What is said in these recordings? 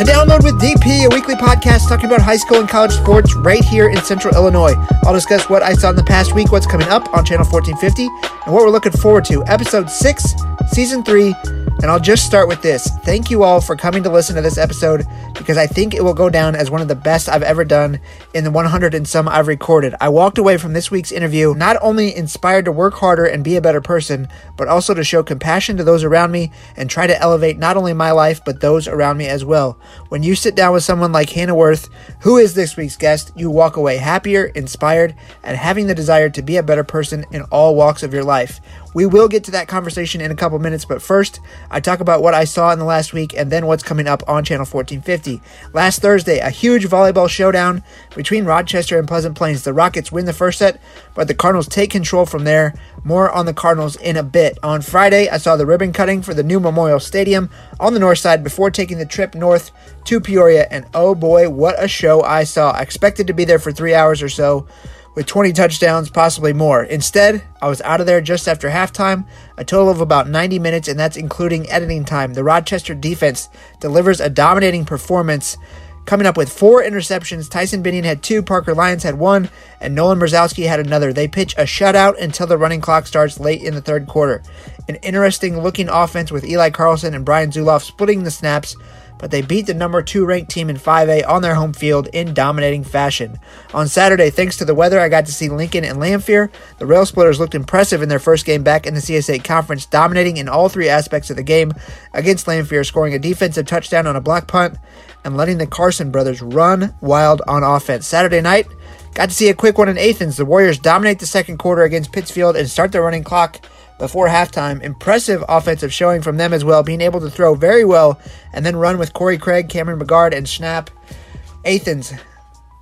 The Download with DP, a weekly podcast talking about high school and college sports right here in central Illinois. I'll discuss what I saw in the past week, what's coming up on Channel 1450, and what we're looking forward to. Episode 6, Season 3, and I'll just start with this. Thank you all for coming to listen to this episode because I think it will go down as one of the best I've ever done in the 100 and some I've recorded. I walked away from this week's interview not only inspired to work harder and be a better person, but also to show compassion to those around me and try to elevate not only my life, but those around me as well. When you sit down with someone like Hannah Werth, who is this week's guest, you walk away happier, inspired, and having the desire to be a better person in all walks of your life. We will get to that conversation in a couple minutes, but first, I talk about what I saw in the last week and then what's coming up on Channel 1450. Last Thursday, a huge volleyball showdown between Rochester and Pleasant Plains. The Rockets win the first set, but the Cardinals take control from there. More on the Cardinals in a bit. On Friday, I saw the ribbon cutting for the new Memorial Stadium on the north side before taking the trip north to Peoria, and oh boy, what a show I saw. I expected to be there for three hours or so with 20 touchdowns, possibly more. Instead, I was out of there just after halftime, a total of about 90 minutes, and that's including editing time. The Rochester defense delivers a dominating performance, coming up with four interceptions. Tyson Binion had two, Parker Lyons had one, and Nolan Brzezowski had another. They pitch a shutout until the running clock starts late in the third quarter. An interesting looking offense with Eli Carlson and Brian Zuloff splitting the snaps but they beat the number two ranked team in 5A on their home field in dominating fashion. On Saturday, thanks to the weather, I got to see Lincoln and Lanphier. The Rail Splitters looked impressive in their first game back in the CS8 conference, dominating in all three aspects of the game against Lanphier, scoring a defensive touchdown on a block punt and letting the Carson brothers run wild on offense. Saturday night, got to see a quick one in Athens. The Warriors dominate the second quarter against Pittsfield and start the running clock before halftime. Impressive offensive showing from them as well, being able to throw very well and then run with Corey Craig, Cameron McGard, and Snap. Athens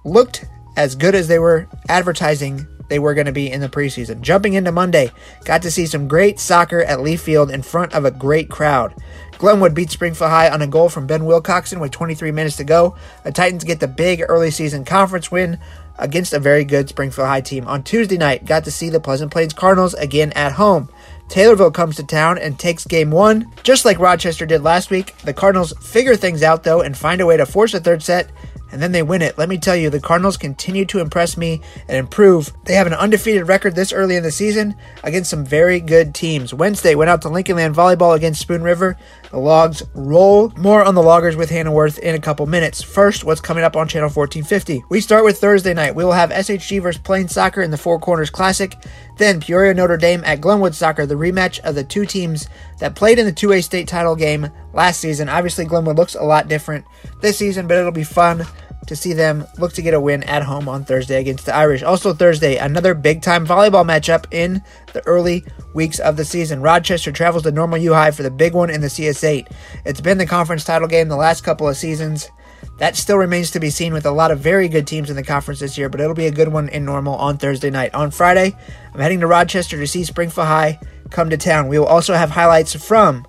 looked as good as they were advertising they were going to be in the preseason. Jumping into Monday, got to see some great soccer at Leaf Field in front of a great crowd. Glenwood beat Springfield High on a goal from Ben Wilcoxon with 23 minutes to go. The Titans get the big early season conference win against a very good Springfield High team. On Tuesday night, got to see the Pleasant Plains Cardinals again at home. Taylorville comes to town and takes game one. Just like Rochester did last week, the Cardinals figure things out though and find a way to force a third set and then they win it. Let me tell you, the Cardinals continue to impress me and improve. They have an undefeated record this early in the season against some very good teams. Wednesday went out to Lincoln Land Volleyball against Spoon River. The Logs roll. More on the Loggers with Hannah Werth in a couple minutes. First, what's coming up on Channel 1450? We start with Thursday night. We will have SHG versus Plains Soccer in the Four Corners Classic. Then Peoria Notre Dame at Glenwood Soccer, the rematch of the two teams that played in the 2A state title game last season. Obviously, Glenwood looks a lot different this season, but it'll be fun to see them look to get a win at home on Thursday against the Irish. Also, Thursday, another big time volleyball matchup in the early weeks of the season. Rochester travels to Normal U High for the big one in the CS8. It's been the conference title game the last couple of seasons. That still remains to be seen with a lot of very good teams in the conference this year, but it'll be a good one in normal on Thursday night. On Friday, I'm heading to Rochester to see Springfield High come to town. We will also have highlights from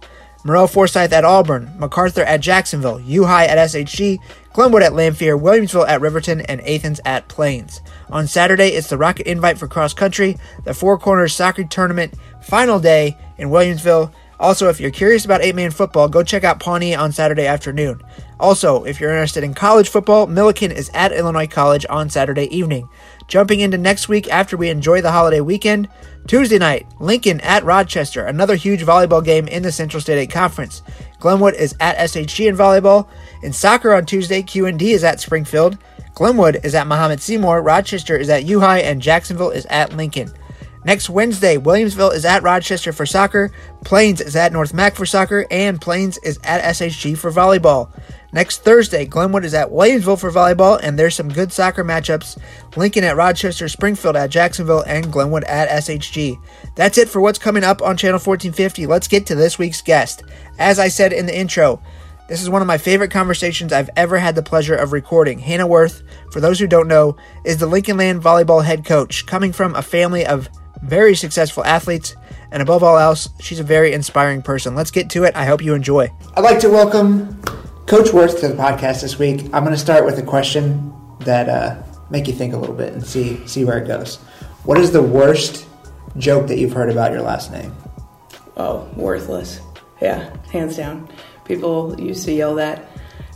Maroa Forsyth at Auburn, MacArthur at Jacksonville, U High at SHG, Glenwood at Lanphier, Williamsville at Riverton, and Athens at Plains. On Saturday, it's the Rocket Invite for Cross Country, the Four Corners Soccer Tournament final day in Williamsville. Also, if you're curious about eight man football, go check out Pawnee on Saturday afternoon. Also, if you're interested in college football, Millikin is at Illinois College on Saturday evening. Jumping into next week after we enjoy the holiday weekend, Tuesday night, Lincoln at Rochester, another huge volleyball game in the Central State 8 Conference. Glenwood is at SHG in volleyball. In soccer on Tuesday, QND is at Springfield. Glenwood is at Mahomet Seymour. Rochester is at U High, and Jacksonville is at Lincoln. Next Wednesday, Williamsville is at Rochester for soccer, Plains is at North Mac for soccer, and Plains is at SHG for volleyball. Next Thursday, Glenwood is at Williamsville for volleyball, and there's some good soccer matchups. Lincoln at Rochester, Springfield at Jacksonville, and Glenwood at SHG. That's it for what's coming up on Channel 1450. Let's get to this week's guest. As I said in the intro, this is one of my favorite conversations I've ever had the pleasure of recording. Hannah Werth, for those who don't know, is the Lincoln Land volleyball head coach, coming from a family of very successful athletes, and above all else, she's a very inspiring person. Let's get to it. I hope you enjoy. I'd like to welcome Coach Werth to the podcast this week. I'm going to start with a question that uh, make you think a little bit and see see where it goes. What is the worst joke that you've heard about your last name? Oh, worthless. Yeah, hands down. People used to yell that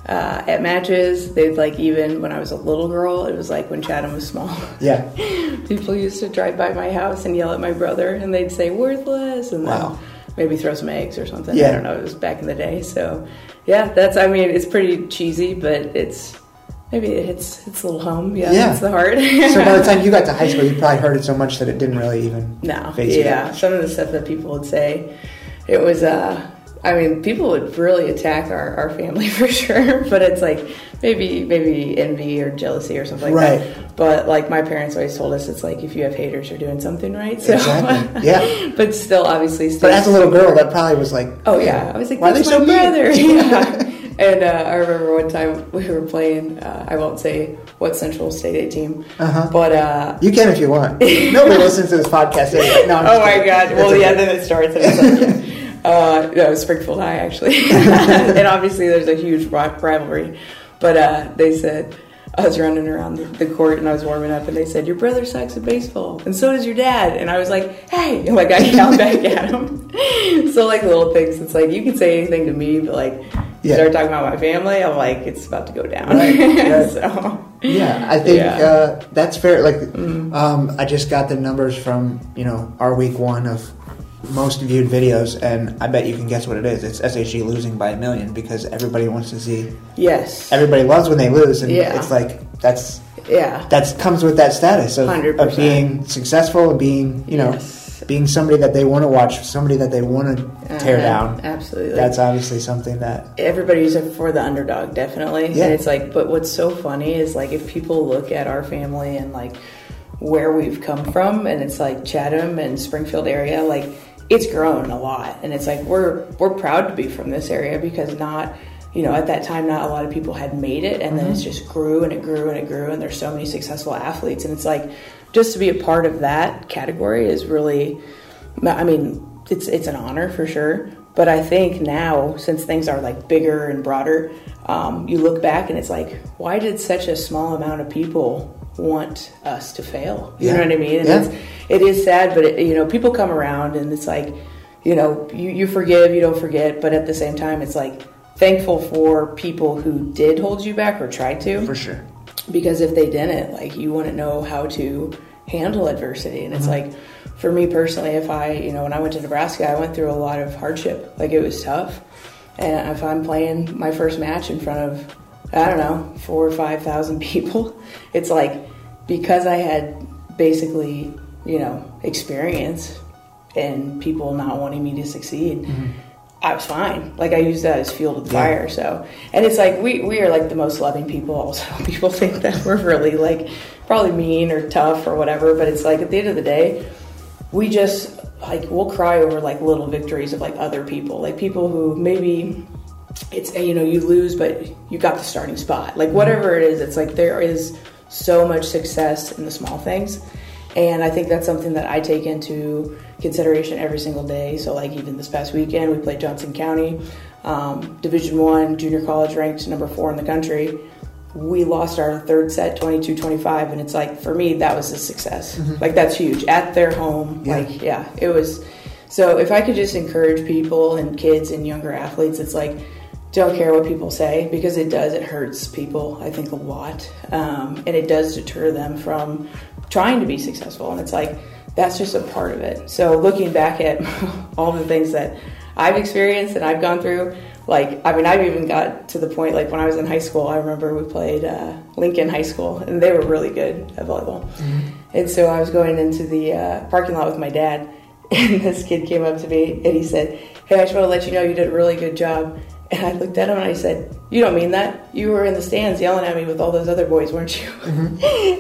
uh, at matches. They'd like even when I was a little girl, it was like when Chatham was small. Yeah. People used to drive by my house and yell at my brother, and they'd say "worthless," and Wow. then maybe throw some eggs or something. Yeah. I don't know. It was back in the day, so yeah. That's I mean, it's pretty cheesy, but it's maybe it hits hits a little home. Yeah, Yeah. it's the heart. So by the time you got to high school, you probably heard it so much that it didn't really even No, yeah. Some of the stuff that people would say, it was. uh I mean, people would really attack our, our family for sure, but it's like maybe maybe envy or jealousy or something like Right. that. But like my parents always told us, it's like if you have haters, you're doing something right. So, Exactly. Yeah. but still, obviously, But still, as a little girl, that probably was like, Oh yeah, I was like, Why are they my so mean?" brother. Yeah. And uh, I remember one time we were playing. Uh, I won't say what Central State A team, Uh-huh. but uh, You can if you want. Nobody listens to this podcast anyway. No, oh my kidding. god! It's Well, okay. yeah, then it starts. And it's like, yeah. Uh, no, was Springfield High actually, and obviously there's a huge ri- rivalry. But uh, they said I was running around the, court and I was warming up, and they said your brother sucks at baseball, and so does your dad. And I was like, hey, and like I yelled back at him. so like little things. It's like you can say anything to me, but like you Yeah. start talking about my family, I'm like it's about to go down. Right, right. so Yeah, I think Yeah. Uh, that's fair. Like, Mm. um, I just got the numbers from you know our week one of most viewed videos, and I bet you can guess what it is. It's SHG losing by a million because everybody wants to see. yes, Everybody loves when they lose, and Yeah. it's like that's yeah, that comes with that status of, 100%. of being successful and being you know Yes. being somebody that they want to watch, somebody that they want to tear Uh-huh. down. Absolutely. That's obviously something that everybody's for the underdog definitely Yeah. and it's like but what's so funny is like if people look at our family and like where we've come from and it's like chatham and springfield area like it's grown a lot and it's like we're we're proud to be from this area because not you know at that time not a lot of people had made it and then it's just grew and it grew and it grew and there's so many successful athletes and it's like just to be a part of that category is really I mean, it's it's an honor for sure. But I think now, since things are like bigger and broader, um, you look back and it's like, why did such a small amount of people want us to fail? You Yeah. know what I mean? And Yeah. It's, sad, but it, you know, people come around and it's like, you know, you, you forgive, you don't forget, but at the same time, it's like thankful for people who did hold you back or tried to. For sure. because if they didn't like you wouldn't know how to handle adversity. And it's mm-hmm. like for me personally if i you know when i went to nebraska i went through a lot of hardship. Like it was tough. And if i'm playing my first match in front of i don't know four or five thousand people it's like because i had basically you know experience and people not wanting me to succeed mm-hmm. I was fine. Like I use that as fuel to the Yeah. fire. So, and it's like we we are like the most loving people. Also, people think that we're really like probably mean or tough or whatever. But it's like at the end of the day, we just like we'll cry over like little victories of like other people, like people who maybe it's you know you lose, but you got the starting spot. Like mm-hmm. whatever it is, it's like there is so much success in the small things. And I think that's something that I take into consideration every single day. So, like even this past weekend, we played Johnson County, um, Division One junior college, ranked number four in the country. We lost our third set, 22-25, and it's like for me that was a success. Like that's huge at their home. Yeah. Like yeah, it was. So if I could just encourage people and kids and younger athletes, it's like don't care what people say because it does. It hurts people, I think, a lot, um, and it does deter them from trying to be successful. And it's like that's just a part of it. So looking back at all the things that I've experienced and I've gone through, like I mean, I've even got to the point like when I was in high school. I remember we played uh, Lincoln High School, and they were really good at volleyball. And so I was going into the uh, parking lot with my dad, and this kid came up to me and he said, "Hey, I just want to let you know you did a really good job." And I looked at him and I said, "You don't mean that? You were in the stands yelling at me with all those other boys, weren't you?"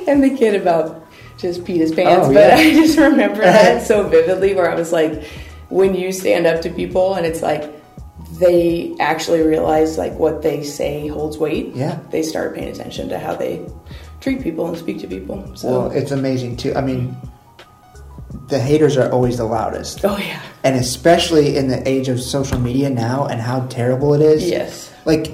and the kid about just peed his pants. Oh, but yeah. I just remember that so vividly, where I was like, when you stand up to people and it's like they actually realize like what they say holds weight. Yeah. they start paying attention to how they treat people and speak to people. So, Well, it's amazing too. I mean, the haters are always the loudest, oh yeah, and especially in the age of social media now and how terrible it is. yes, Like,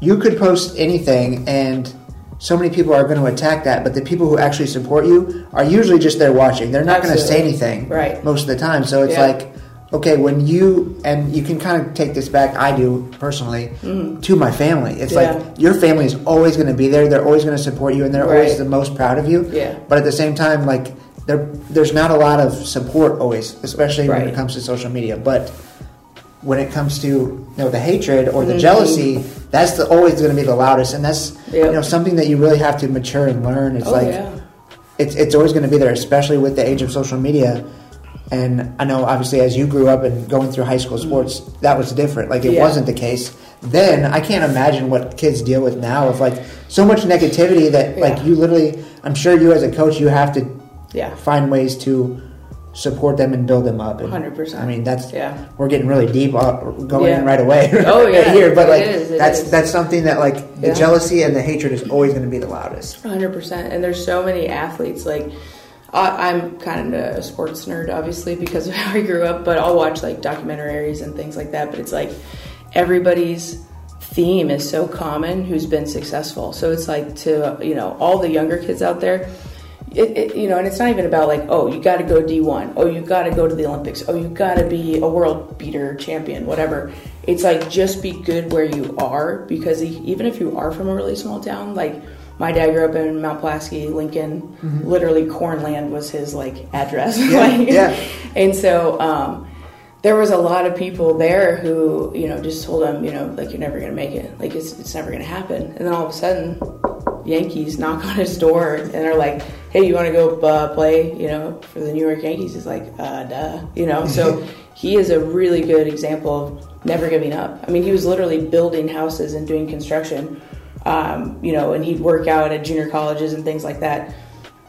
you could post anything, and so many people are going to attack that. But the people who actually support you are usually just there watching. They're not going to say anything, Right. Most of the time. So it's Yeah. like okay, when you and you can kind of take this back. I do personally mm-hmm. to my family. It's. Yeah. like your family is always going to be there. They're always going to support you, and they're always the most proud of you. Yeah. But at the same time, like there, there's not a lot of support always, especially when it comes to social media. But when it comes to you know the hatred or the Mhm. jealousy, that's the, always going to be the loudest, and that's Yep. you know something that you really have to mature and learn. It's oh like yeah. it's it's always going to be there, especially with the age of social media. And I know, obviously, as you grew up and going through high school sports, that was different. Like it Yeah. wasn't the case then. I can't imagine what kids deal with now of like so much negativity that like you literally. I'm sure you as a coach, you have to Yeah. find ways to support them and build them up. 100%. I mean, that's Yeah. we're getting really deep uh, going Yeah. in right away. Oh, yeah. here, but like is, that's is. that's something that like the jealousy and the hatred is always going to be the loudest. Hundred percent, and there's so many athletes. Like, I, I'm kind of a sports nerd, obviously, because of how I grew up. But I'll watch like documentaries and things like that. But it's like everybody's theme is so common who's been successful. So it's like to you know all the younger kids out there. It, it, you know, and it's not even about like, oh, you got to go D1, oh, you got to go to the Olympics, oh, you got to be a world beater champion, whatever. It's like just be good where you are because even if you are from a really small town, like my dad grew up in Mount Pulaski, Lincoln, literally Cornland was his like address. Yeah, like, yeah. And so um, there was a lot of people there who, you know, just told him, you know, like you're never going to make it, like it's, it's never going to happen. And then all of a sudden, Yankees knock on his door and they're like, "Hey, you want to go uh, play? You know, for the New York Yankees?" He's like, uh, "Duh," you know. So he is a really good example of never giving up. I mean, he was literally building houses and doing construction, um, you know, and he'd work out at junior colleges and things like that.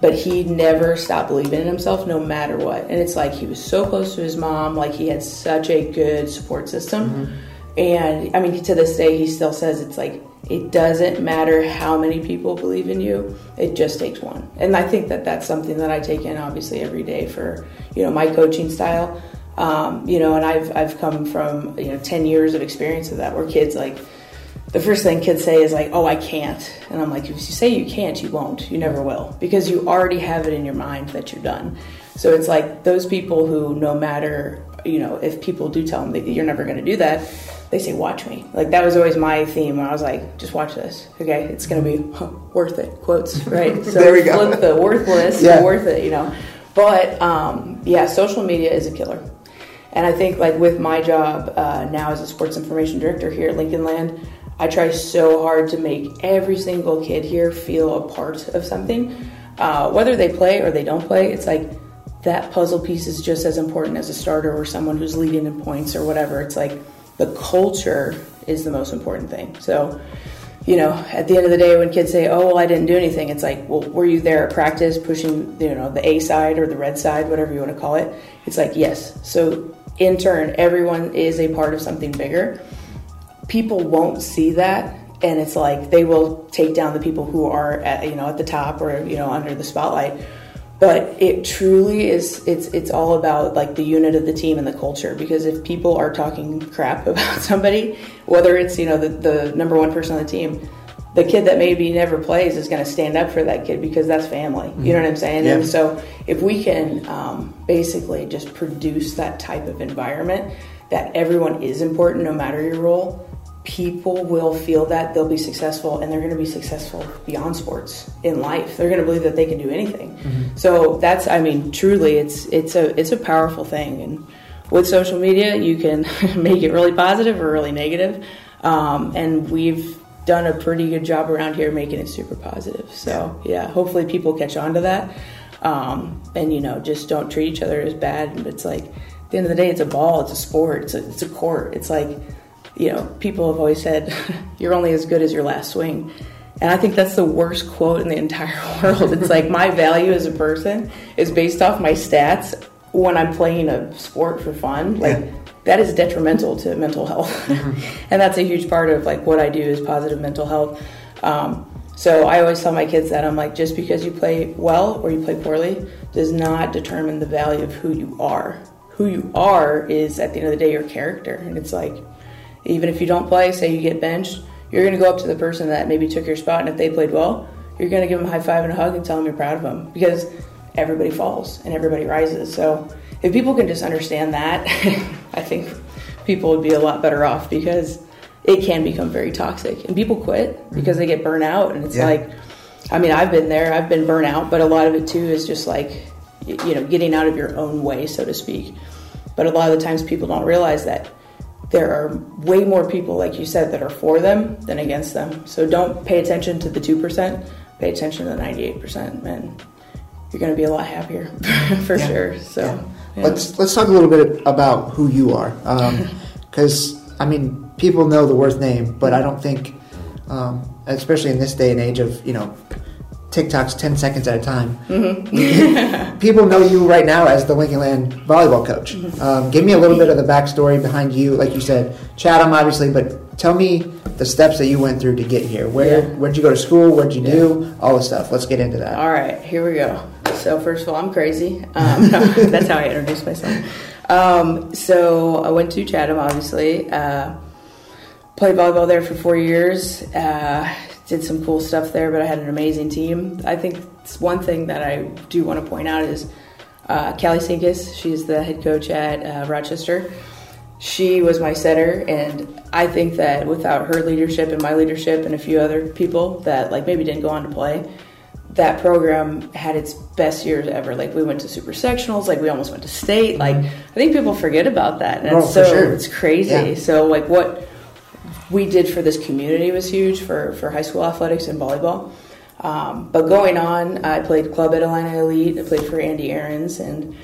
But he never stopped believing in himself, no matter what. And it's like he was so close to his mom, like he had such a good support system. And I mean, to this day, he still says it's like it doesn't matter how many people believe in you; it just takes one. And I think that that's something that I take in obviously every day for you know my coaching style. Um, you know, and I've I've come from you know ten years of experience of that, where kids like the first thing kids say is like, "Oh, I can't," and I'm like, "If you say you can't, you won't. You never will, because you already have it in your mind that you're done." So it's like those people who, no matter you know, if people do tell them that you're never going to do that, they say, "Watch me." Like that was always my theme. When I was like, "Just watch this, okay? It's going to be huh, worth it." Quotes, right? So There we go. Flip the worthless Yeah. worth it, you know. But um, yeah, social media is a killer. And I think, like with my job uh, now as a sports information director here at Lincoln Land, I try so hard to make every single kid here feel a part of something. Uh, whether they play or they don't play, it's like that puzzle piece is just as important as a starter or someone who's leading in points or whatever. It's like the culture is the most important thing. So, you know, at the end of the day, when kids say, "Oh, well, I didn't do anything," it's like, "Well, were you there at practice, pushing, you know, the A side or the red side, whatever you want to call it?" It's like, yes. So, in turn, everyone is a part of something bigger. People won't see that, and it's like they will take down the people who are, at, you know, at the top or you know under the spotlight. But it truly is. It's it's all about like the unit of the team and the culture. Because if people are talking crap about somebody, whether it's you know the, the number one person on the team, the kid that maybe never plays is going to stand up for that kid because that's family. You know what I'm saying? Yeah. And so if we can um, basically just produce that type of environment that everyone is important no matter your role, people will feel that they'll be successful and they're going to be successful beyond sports in life. They're going to believe that they can do anything. So that's I mean truly it's it's a it's a powerful thing and with social media you can make it really positive or really negative. Um, and we've done a pretty good job around here making it super positive. So yeah, hopefully people catch on to that. Um, and you know, just don't treat each other as bad. It's like at the end of the day, it's a ball, it's a sport, it's a, it's a court. It's like you know, people have always said, "You're only as good as your last swing," and I think that's the worst quote in the entire world. It's like my value as a person is based off my stats when I'm playing a sport for fun. Like Yeah. that is detrimental to mental health, and that's a huge part of like what I do is positive mental health. Um, so I always tell my kids that I'm like, just because you play well or you play poorly does not determine the value of who you are. Who you are is at the end of the day your character, and it's like even if you don't play, say you get benched, you're going to go up to the person that maybe took your spot, and if they played well, you're going to give them a high five and a hug and tell them you're proud of them because everybody falls and everybody rises. So if people can just understand that, I think people would be a lot better off because it can become very toxic and people quit because they get burnt out and it's Yeah. like I mean, I've been there, I've been burnt out, but a lot of it too is just like you know, getting out of your own way, so to speak. But a lot of the times people don't realize that there are way more people, like you said, that are for them than against them. So don't pay attention to the 2%, pay attention to the 98%, and you're going to be a lot happier for Yeah. sure. So, Yeah. yeah. Let's let's talk a little bit about who you are, because I mean, people know the Werth name, but I don't think, um, especially in this day and age of you know, TikToks ten seconds at a time. people know you right now as the Lincoln Land volleyball coach. Um, give me a little bit of the backstory behind you, like you said, Chatham, obviously, but tell me the steps that you went through to get here. Where Yeah. where'd you go to school? What'd you do? All the stuff. Let's get into that. All right, here we go. So first of all, I'm crazy. Um, that's how I introduce myself. Um, so I went to Chatham, obviously. Uh, played volleyball there for four years. Uh, did some cool stuff there, but I had an amazing team. I think it's one thing that I do want to point out is uh, Callie Sinkus. She's the head coach at uh, Rochester. She was my setter, and I think that without her leadership and my leadership and a few other people that like maybe didn't go on to play, that program had its best years ever. Like we went to super sectionals, like we almost went to state. Like I think people forget about that, and Mm-hmm. Oh, so sure. it's crazy. Yeah. So like what we did for this community was huge for for high school athletics and volleyball. Um, but going on, I played club at Atlanta Elite. I played for Andy Aarons, and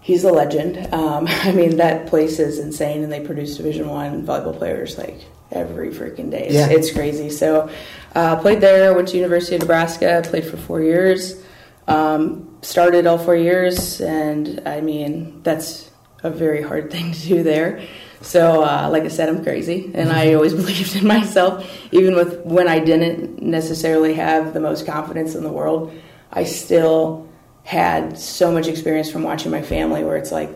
he's a legend. Um, I mean, that place is insane, and they produce Division One volleyball players like every freaking day. It's, Yeah. it's crazy. So, uh, played there. Went to University of Nebraska. Played for four years. Um, started all four years, and I mean, that's a very hard thing to do there. So, uh, like I said, I'm crazy, and I always believed in myself, even with when I didn't necessarily have the most confidence in the world. I still had so much experience from watching my family, where it's like,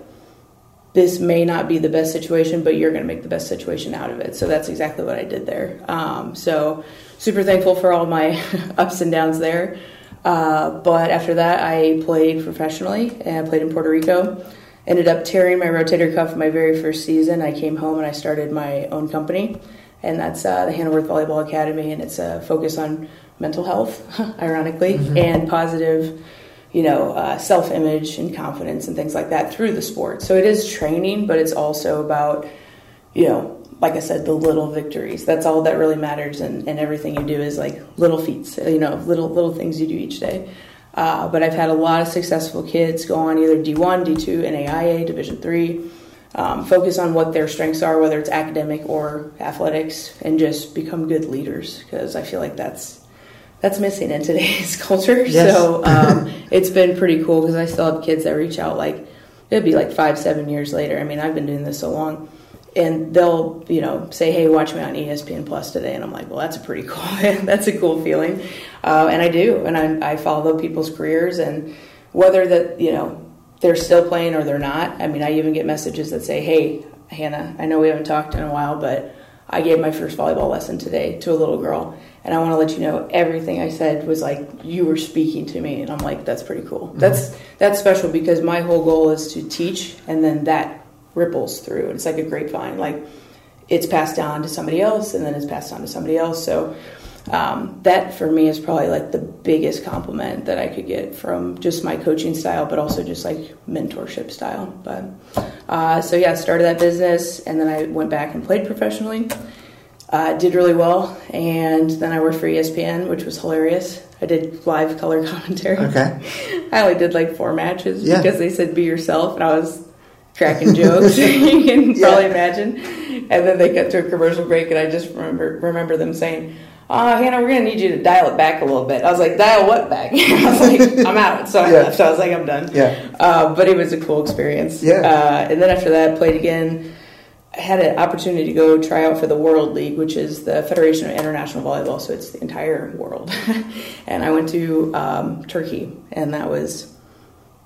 this may not be the best situation, but you're going to make the best situation out of it. So that's exactly what I did there. Um, so super thankful for all my ups and downs there. Uh, but after that, I played professionally and I played in Puerto Rico. Ended up tearing my rotator cuff my very first season. I came home and I started my own company, and that's uh, the Werth Volleyball Academy, and it's a focus on mental health, ironically, and positive you know, uh, self image and confidence and things like that through the sport. So it is training, but it's also about, you know, like I said, the little victories. That's all that really matters, and, and everything you do is like little feats, you know, little little things you do each day. Uh, but I've had a lot of successful kids go on either D1, D2, NAIA, Division three, um, focus on what their strengths are, whether it's academic or athletics, and just become good leaders. Because I feel like that's that's missing in today's culture. Yes. So um, it's been pretty cool because I still have kids that reach out like it'd be like five, seven years later. I mean, I've been doing this so long, and they'll you know say, "Hey, watch me on ESPN Plus today," and I'm like, "Well, that's a pretty cool, that's a cool feeling," uh, and I do, and I, I follow people's careers and whether that you know they're still playing or they're not. I mean, I even get messages that say, "Hey, Hannah, I know we haven't talked in a while, but." I gave my first volleyball lesson today to a little girl, and I want to let you know everything I said was like you were speaking to me, and I'm like, that's pretty cool. That's that's special because my whole goal is to teach, and then that ripples through. It's like a grapevine, like it's passed down to somebody else, and then it's passed on to somebody else. So um, that for me is probably like the biggest compliment that I could get from just my coaching style, but also just like mentorship style. But uh, so yeah, started that business, and then I went back and played professionally. Uh, did really well, and then I worked for ESPN, which was hilarious. I did live color commentary. Okay. I only did like four matches Yeah. because they said be yourself, and I was cracking jokes. you can Yeah. probably imagine. And then they cut to a commercial break, and I just remember remember them saying, "Oh, Hannah, we're gonna need you to dial it back a little bit." I was like, "Dial what back?" I was like, "I'm out." So I Yeah. left. I was like, "I'm done." Yeah. Uh, but it was a cool experience. Yeah. Uh, and then after that, I played again. I had an opportunity to go try out for the World League, which is the Federation of International Volleyball, so it's the entire world. and I went to um, Turkey, and that was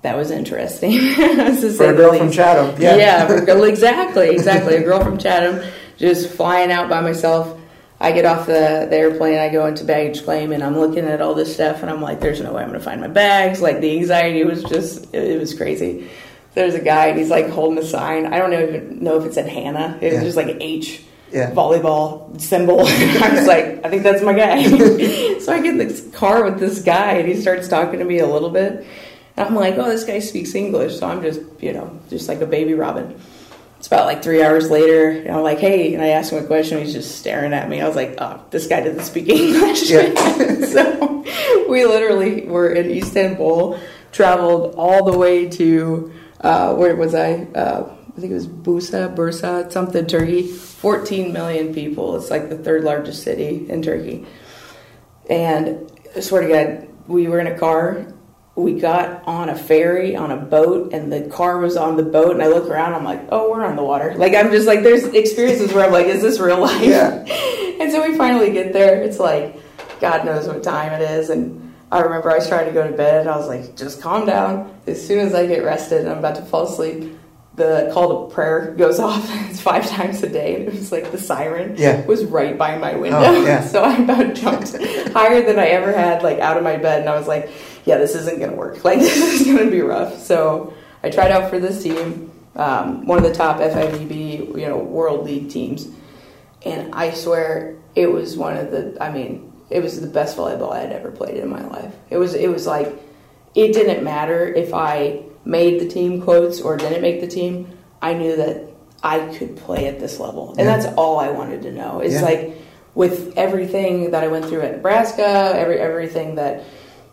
that was interesting. For a girl from. Chatham. Yeah. Yeah, for exactly, exactly. A girl from Chatham, just flying out by myself. I get off the, the airplane, I go into baggage claim, and I'm looking at all this stuff, and I'm like, "There's no way I'm going to find my bags." Like the anxiety was just, it, it was crazy. there's a guy and he's like holding a sign. I don't even know if it said Hannah. It was Yeah. just like an H Yeah. volleyball symbol. I was like, I think that's my guy. so I get in this car with this guy and he starts talking to me a little bit. And I'm like, oh, this guy speaks English. So I'm just, you know, just like a baby Robin. It's about like three hours later, and I'm like, hey, and I ask him a question. He's just staring at me. I was like, oh, this guy doesn't speak English. Yeah. so we literally were in Istanbul, traveled all the way to, uh, where was I? Uh, I think it was Bursa, Bursa, something, Turkey. 14 million people. It's like the third largest city in Turkey. And I swear to God, we were in a car. We got on a ferry on a boat, and the car was on the boat. And I look around, I'm like, oh, we're on the water. Like, I'm just like, there's experiences where I'm like, is this real life? Yeah. And so we finally get there. It's like, God knows what time it is. And I remember I was trying to go to bed, and I was like, just calm down. As soon as I get rested and I'm about to fall asleep, the call to prayer goes off. It's five times a day. And it was like the siren Yeah. was right by my oh, window. Oh, yeah. so I about jumped higher than I ever had, like out of my bed, and I was like, "Yeah, this isn't gonna work. Like this is gonna be rough." So I tried out for this team, um, one of the top FIVB, you know, world league teams, and I swear it was one of the. I mean, it was the best volleyball I had ever played in my life. It was. It was like, it didn't matter if I made the team quotes or didn't make the team. I knew that I could play at this level, and Yeah. that's all I wanted to know. It's Yeah. like with everything that I went through at Nebraska, every everything that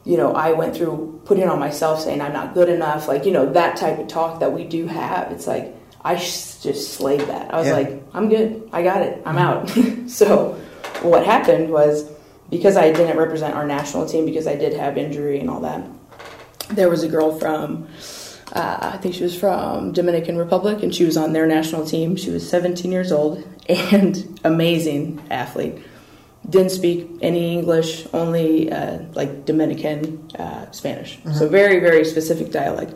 you know I went through, putting on myself, saying I'm not good enough, like you know that type of talk that we do have. It's like I sh- just slayed that. I was Yeah. like, I'm good, I got it, I'm out. so what happened was because I didn't represent our national team because I did have injury and all that. There was a girl from uh, I think she was from Dominican Republic, and she was on their national team. She was 17 years old and amazing athlete. Didn't speak any English, only uh, like Dominican uh, Spanish. So very, very specific dialect.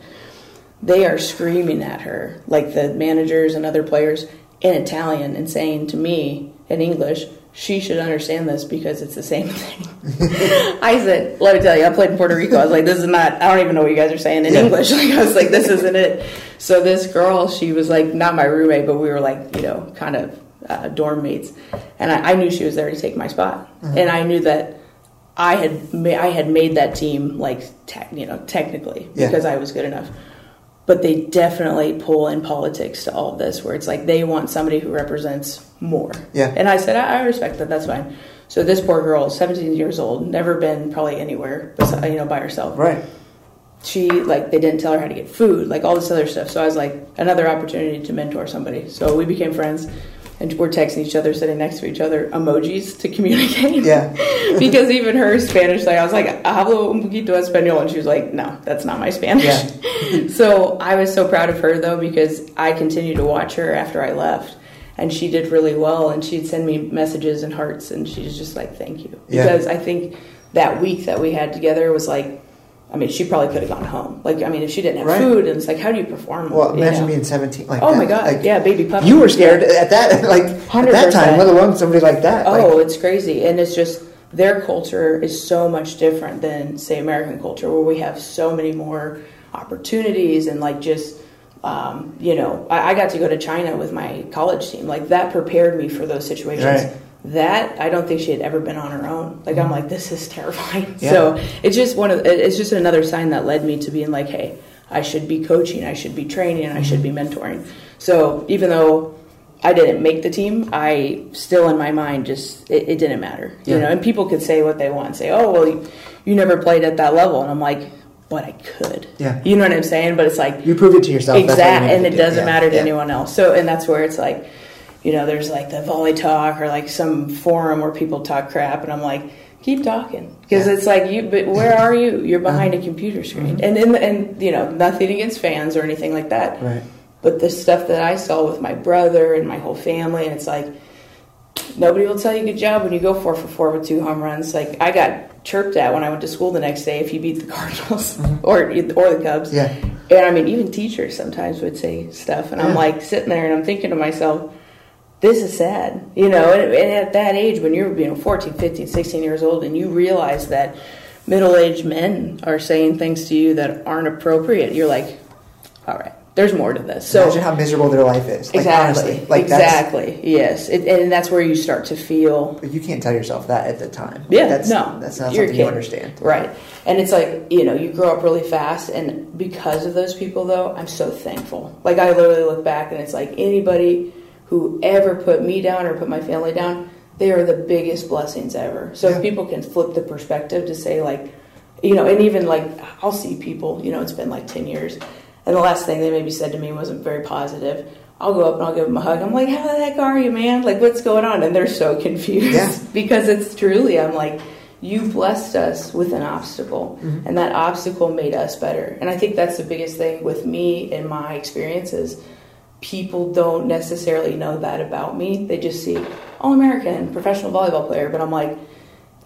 They are screaming at her, like the managers and other players, in Italian and saying to me in English, she should understand this because it's the same thing. I said, let me tell you, I played in Puerto Rico. I was like, this is not, I don't even know what you guys are saying in Yeah. English. Like, I was like, this isn't it. So this girl, she was like, not my roommate, but we were like, you know, kind of uh, dorm mates. And I, I knew she was there to take my spot. And I knew that I had, ma- I had made that team like, tech you know, technically Yeah. because I was good enough but they definitely pull in politics to all of this where it's like they want somebody who represents more Yeah. and i said i, I respect that that's fine so this poor girl 17 years old never been probably anywhere besi- you know by herself Right. she like they didn't tell her how to get food like all this other stuff so i was like another opportunity to mentor somebody so we became friends and we're texting each other sitting next to each other emojis to communicate Yeah. because even her spanish like i was like hablo un poquito español and she was like no that's not my spanish Yeah. so i was so proud of her though because i continued to watch her after i left and she did really well and she'd send me messages and hearts and she's just like thank you Yeah. because i think that week that we had together was like I mean, she probably could have gone home. Like, I mean, if she didn't have Right. food, and it's like, how do you perform? Well, you imagine know? being 17 like Oh that. my god, Like, yeah, baby puppy. You were scared at that, like, at that 100%. time, let alone somebody like that. Like, Oh, it's crazy, and it's just their culture is so much different than say American culture, where we have so many more opportunities and like just. Um, you know, I, I got to go to China with my college team. Like that prepared me for those situations. Right. That I don't think she had ever been on her own. Like I'm like, this is terrifying. Mm-hmm. Yeah. So it's just one of it's just another sign that led me to being like, hey, I should be coaching, I should be training, I should be mentoring. So even though I didn't make the team, I still in my mind just it, it didn't matter. You know, and people could say what they want, say, oh well, you, you never played at that level, and I'm like, but I could. Yeah. You know what I'm saying? But it's like you prove it to yourself. that's what you exact and it do. doesn't Yeah, matter to yeah. anyone else so and that's where it's like you know there's like the volley talk or like some forum where people talk crap and i'm like keep talking because Yeah. it's like you but where are you you're behind a computer Mm-hmm. screen and, and and you know nothing against fans or anything like that Right. but the stuff that i saw with my brother and my whole family and it's like nobody will tell you good job when you go four for four with two home runs like i got chirped at when i went to school the next day if you beat the cardinals or or the cubs Mm-hmm. Yeah. and I mean, even teachers sometimes would say stuff, and I'm like sitting there and I'm thinking to myself, this is sad, you know. And, and at that age, when you're you know 14, 15, 16 years old, and you realize that middle aged men are saying things to you that aren't appropriate, you're like, all right, there's more to this. So Imagine how miserable their life is. Like, exactly, honestly, like that's- exactly, yes, it, and that's where you start to feel But you can't tell yourself that at the time. Yeah, that's no, that's not something you understand. Right. And it's like, you know, you grow up really fast and because of those people though, I'm so thankful. Like I literally look back and it's like anybody who ever put me down or put my family down, they are the biggest blessings ever. So Yeah. if people can flip the perspective to say like, you know, and even like I'll see people, you know, it's been like 10 years and the last thing they maybe said to me wasn't very positive. I'll go up and I'll give them a hug. I'm like, how the heck are you, man? Like, what's going on? And they're so confused Yeah. because it's truly, I'm like, you blessed us with an obstacle, mm-hmm. and that obstacle made us better. And I think that's the biggest thing with me and my experiences. People don't necessarily know that about me. They just see all American professional volleyball player, but I'm like,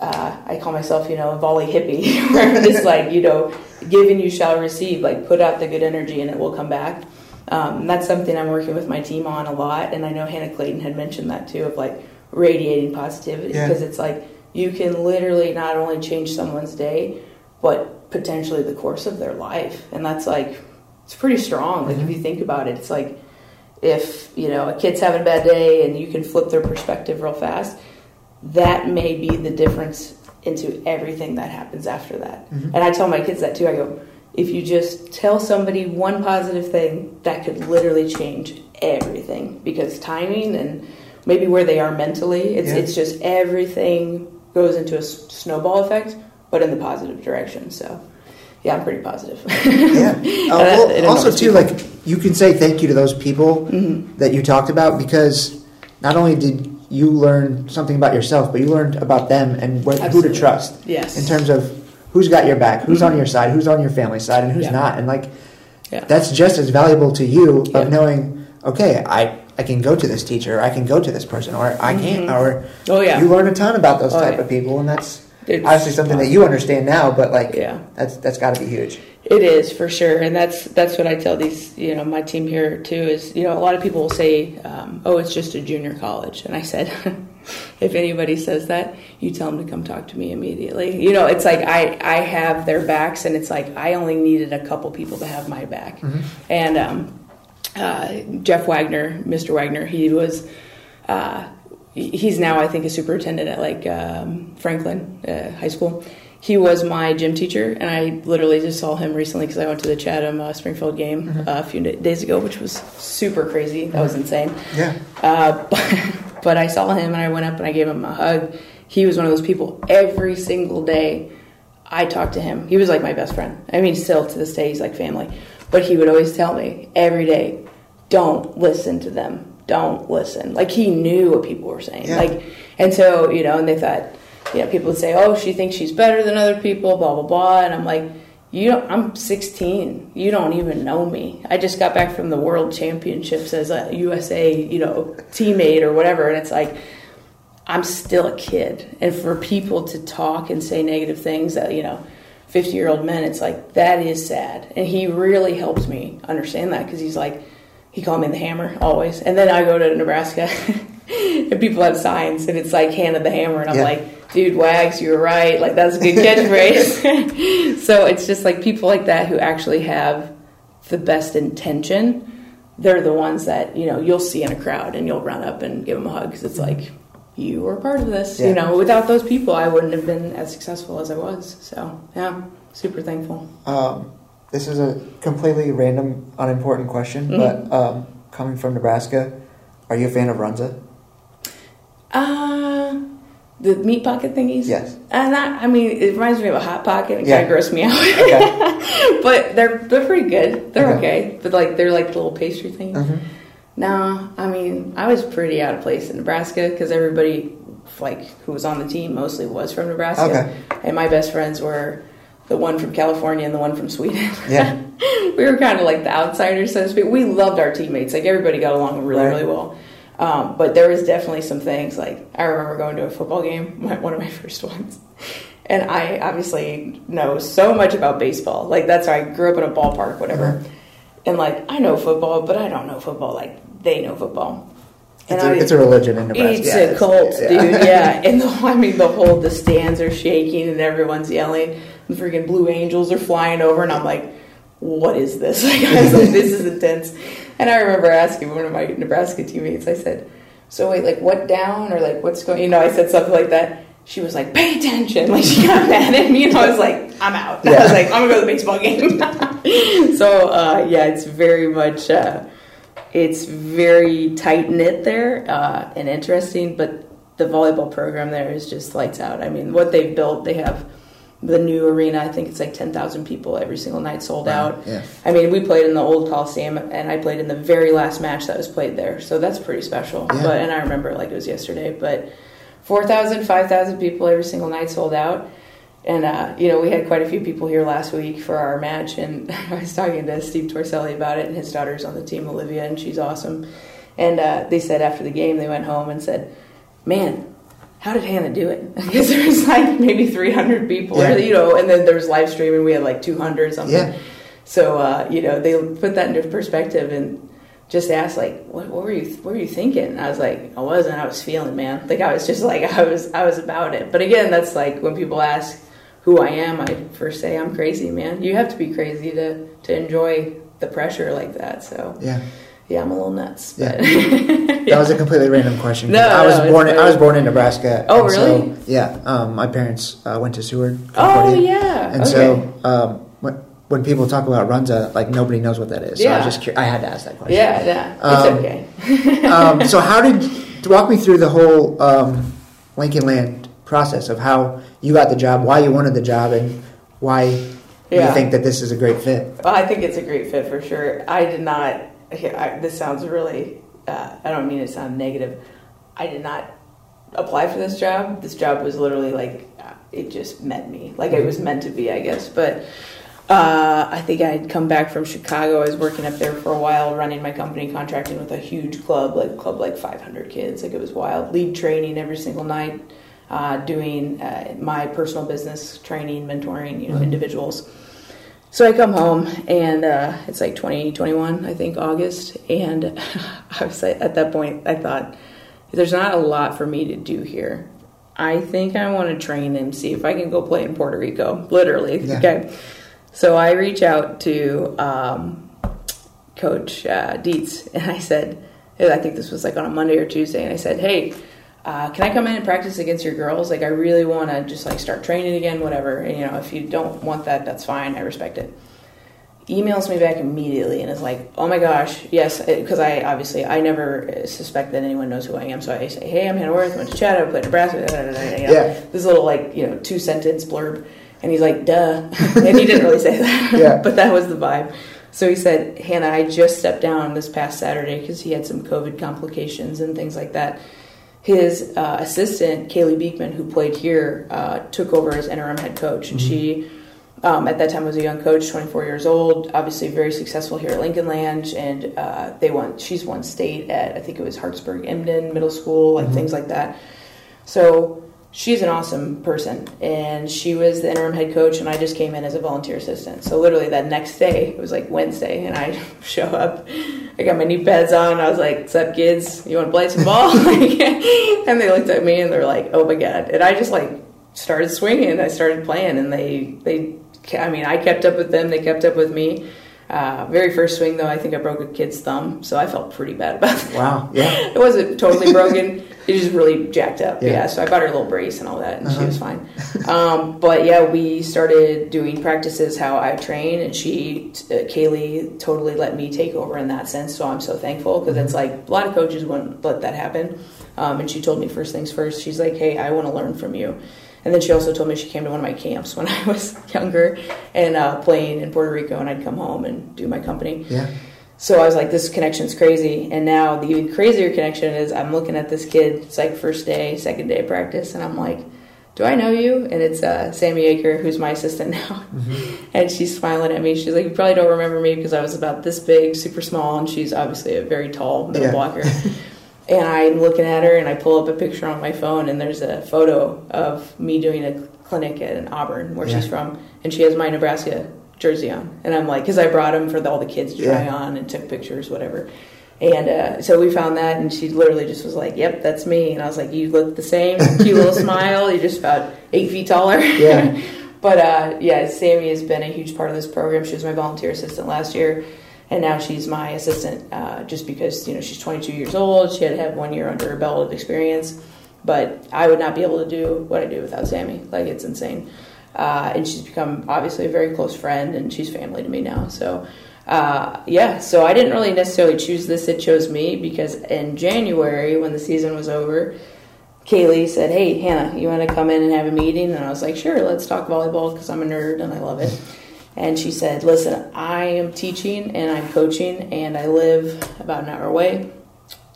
uh, I call myself, you know, a volley hippie, where I'm just like, you know, given you shall receive. Like, put out the good energy and it will come back. Um, that's something I'm working with my team on a lot. And I know Hannah Clayton had mentioned that too, of like radiating positivity, Yeah. because it's like you can literally not only change someone's day, but potentially the course of their life. And that's like, it's pretty strong. Like, if you think about it, it's like if, you know, a kid's having a bad day and you can flip their perspective real fast, that may be the difference into everything that happens after that. Mhm. And I tell my kids that too. I go, if you just tell somebody one positive thing, that could literally change everything because timing and maybe where they are mentally, it's, Yeah. it's just everything goes into a s- snowball effect, but in the positive direction. So, yeah, I'm pretty positive. Yeah. Uh, I- well, also, too, people- like you can say thank you to those people Mhm. that you talked about because not only did you learn something about yourself, but you learned about them and where, who to trust yes. in terms of who's got your back, who's on your side, who's on your family side, and who's Yeah. not. And like Yeah. that's just as valuable to you Yeah. of knowing, okay, I I can go to this teacher, I can go to this person, or I can't, Mhm. or oh, yeah. you learn a ton about those Oh, type yeah. of people, and that's It's- obviously something that you understand now. But like, Yeah. that's that's got to be huge. It is for sure, and that's that's what I tell these you know my team here too is you know a lot of people will say um, oh it's just a junior college and I said if anybody says that you tell them to come talk to me immediately you know it's like I I have their backs and it's like I only needed a couple people to have my back and um, uh, Jeff Wagner Mr. Wagner he was. Uh, he's now I think a superintendent at like um, Franklin uh, High School. He was my gym teacher, and I literally just saw him recently because I went to the Chatham uh, Springfield game uh, a few days ago, which was super crazy. That was insane. Yeah. Uh, but, but I saw him, and I went up and I gave him a hug. He was one of those people every single day. I talked to him. He was like my best friend. I mean, still to this day, he's like family. But he would always tell me every day, "Don't listen to them. Don't listen." Like he knew what people were saying. Yeah. Like, and so you know, and they thought, you know, people would say, "Oh, she thinks she's better than other people," blah blah blah. And I'm like, you don't. I'm 16. You don't even know me. I just got back from the World Championships as a USA, you know, teammate or whatever. And it's like, I'm still a kid. And for people to talk and say negative things that, you know, 50 year old men, it's like, that is sad. And he really helped me understand that because he's like, he called me the hammer always. And then I go to Nebraska and people have signs and it's like Hannah the hammer. And I'm Yeah. like, dude, Wags, you were right. Like, that's a good catchphrase. so it's just like people like that who actually have the best intention. They're the ones that, you know, you'll see in a crowd and you'll run up and give them a hug because it's like, you were part of this. Yeah. You know, without those people, I wouldn't have been as successful as I was. So, yeah, super thankful. Um, this is a completely random, unimportant question, Mhm. but um, coming from Nebraska, are you a fan of Runza? Uh, the meat pocket thingies? Yes. And that, I mean, it reminds me of a hot pocket. It Yeah. kind of grossed me out. Okay. but they're they're pretty good. They're Okay. okay. But like they're like little pastry things. Mhm. No, I mean I was pretty out of place in Nebraska because everybody like who was on the team mostly was from Nebraska, Okay. and my best friends were the one from California and the one from Sweden. Yeah. we were kind of like the outsiders, so to speak. We loved our teammates; like everybody got along really, Right. really well. Um, but there was definitely some things like I remember going to a football game, my, one of my first ones, and I obviously know so much about baseball. Like that's why I grew up in a ballpark, whatever. And like I know football, but I don't know football like they know football. It's, a, it's a religion in Nebraska. it's Yeah, a cult, yeah. dude. Yeah, and the, I mean the whole the stands are shaking and everyone's yelling. The freaking Blue Angels are flying over, and I'm like, what is this? Like, I was like, this is intense. And I remember asking one of my Nebraska teammates, I said, so wait, like what down or like what's going, you know, I said something like that. She was like, pay attention. Like she got mad at me and I was like, I'm out. Yeah. I was like, I'm gonna go to the baseball game. so, uh, yeah, it's very much, uh, it's very tight knit there uh, and interesting, but the volleyball program there is just lights out. I mean, what they've built, they have the new arena. I think it's like ten thousand people every single night, sold wow. out. Yeah. I mean, we played in the old Coliseum, and I played in the very last match that was played there, so that's pretty special. Yeah. But and I remember it like it was yesterday. But 4,000, 5,000 people every single night, sold out. And uh, you know, we had quite a few people here last week for our match, and I was talking to Steve Torselli about it, and his daughter's on the team, Olivia, and she's awesome. And uh, they said after the game, they went home and said, "Man, how did Hannah do it? Because there was like maybe 300 people, yeah. or, you know, and then there was live streaming. We had like 200 something. Yeah. So uh, you know, they put that into perspective and just asked like, what, what, were you, what were you thinking? And I was like, I wasn't. I was feeling, man. Like I was just like, I was, I was about it. But again, that's like when people ask who I am, I first say I'm crazy, man. You have to be crazy to to enjoy the pressure like that. So yeah yeah, I'm a little nuts. Yeah. that was a completely random question. No, I was no, born. In, I was born in Nebraska. Oh, really? So, yeah. Um, my parents uh, went to Seward. Oh, yeah. And okay. so um, when, when people talk about Runza, like nobody knows what that is. So yeah. I was just curious. I had to ask that question. Yeah, yeah. It's um, okay. um, so how did walk me through the whole um, Lincoln Land process of how you got the job, why you wanted the job, and why yeah. you think that this is a great fit? Well, I think it's a great fit for sure. I did not I, this sounds really, uh, I don't mean to sound negative. I did not apply for this job. This job was literally like, uh, it just met me. Like it was meant to be, I guess. But uh, I think I had come back from Chicago. I was working up there for a while, running my company, contracting with a huge club, like club like 500 kids. Like it was wild. Lead training every single night, uh, doing uh, my personal business training, mentoring, you know, mm-hmm. individuals. So I come home and uh, it's like 2021, I think, August. And I was at that point, I thought, there's not a lot for me to do here. I think I want to train and see if I can go play in Puerto Rico, literally. Yeah. Okay. So I reach out to um, Coach uh, Dietz and I said, I think this was like on a Monday or Tuesday, and I said, hey, uh, can I come in and practice against your girls? Like, I really want to just like start training again, whatever. And, you know, if you don't want that, that's fine. I respect it. Emails me back immediately and is like, oh my gosh, yes, because I obviously I never suspect that anyone knows who I am. So I say, hey, I'm Hannah Werth, went to Chat, I played Nebraska. You know, yeah. This little like you know two sentence blurb, and he's like, duh, and he didn't really say that, yeah. but that was the vibe. So he said, Hannah, I just stepped down this past Saturday because he had some COVID complications and things like that his uh, assistant, Kaylee Beekman, who played here, uh, took over as interim head coach. And mm-hmm. she, um, at that time, was a young coach, 24 years old, obviously very successful here at Lincoln Land. And uh, they won, she's won state at, I think it was Hartsburg Emden Middle School, like mm-hmm. things like that. So she's an awesome person and she was the interim head coach and i just came in as a volunteer assistant. So literally that next day it was like wednesday and i show up. I got my new pads on. I was like what's up kids? You want to play some ball? And they looked at me and they're like oh my god. And i just like started swinging. I started playing and they they i mean i kept up with them. They kept up with me uh, very first swing, though, I think I broke a kid's thumb, so I felt pretty bad about it. Wow, yeah. it wasn't totally broken. it just really jacked up. Yeah. yeah. so I bought her a little brace and all that, and uh-huh. she was fine. Um, but yeah, we started doing practices how I train, and she, uh, Kaylee, totally let me take over in that sense. So I'm so thankful because mm-hmm. it's like a lot of coaches wouldn't let that happen. Um, and she told me first things first. She's like, "Hey, I want to learn from you." And then she also told me she came to one of my camps when I was younger and uh, playing in Puerto Rico, and I'd come home and do my company. Yeah. So I was like, this connection's crazy. And now the even crazier connection is I'm looking at this kid. It's like first day, second day of practice, and I'm like, do I know you? And it's uh, Sammy Aker, who's my assistant now. Mm-hmm. And she's smiling at me. She's like, you probably don't remember me because I was about this big, super small, and she's obviously a very tall middle yeah. blocker. and I'm looking at her and I pull up a picture on my phone and there's a photo of me doing a clinic at Auburn where yeah. she's from and she has my Nebraska jersey on. And I'm like because I brought them for all the kids to try yeah. on and took pictures whatever. And uh, so we found that and she literally just was like yep that's me. And I was like you look the same. Cute little smile. You're just about eight feet taller. Yeah. But uh, yeah, Sammy has been a huge part of this program. She was my volunteer assistant last year, and now she's my assistant uh, just because you know she's 22 years old. She had to have one year under her belt of experience, but I would not be able to do what I do without Sammy. Like it's insane. Uh, and she's become obviously a very close friend, and she's family to me now. So, uh, yeah, so I didn't really necessarily choose this; it chose me because in January, when the season was over, Kaylee said, "Hey, Hannah, you want to come in and have a meeting?" And I was like, "Sure, let's talk volleyball because I'm a nerd and I love it." And she said, "Listen, I am teaching and I'm coaching, and I live about an hour away.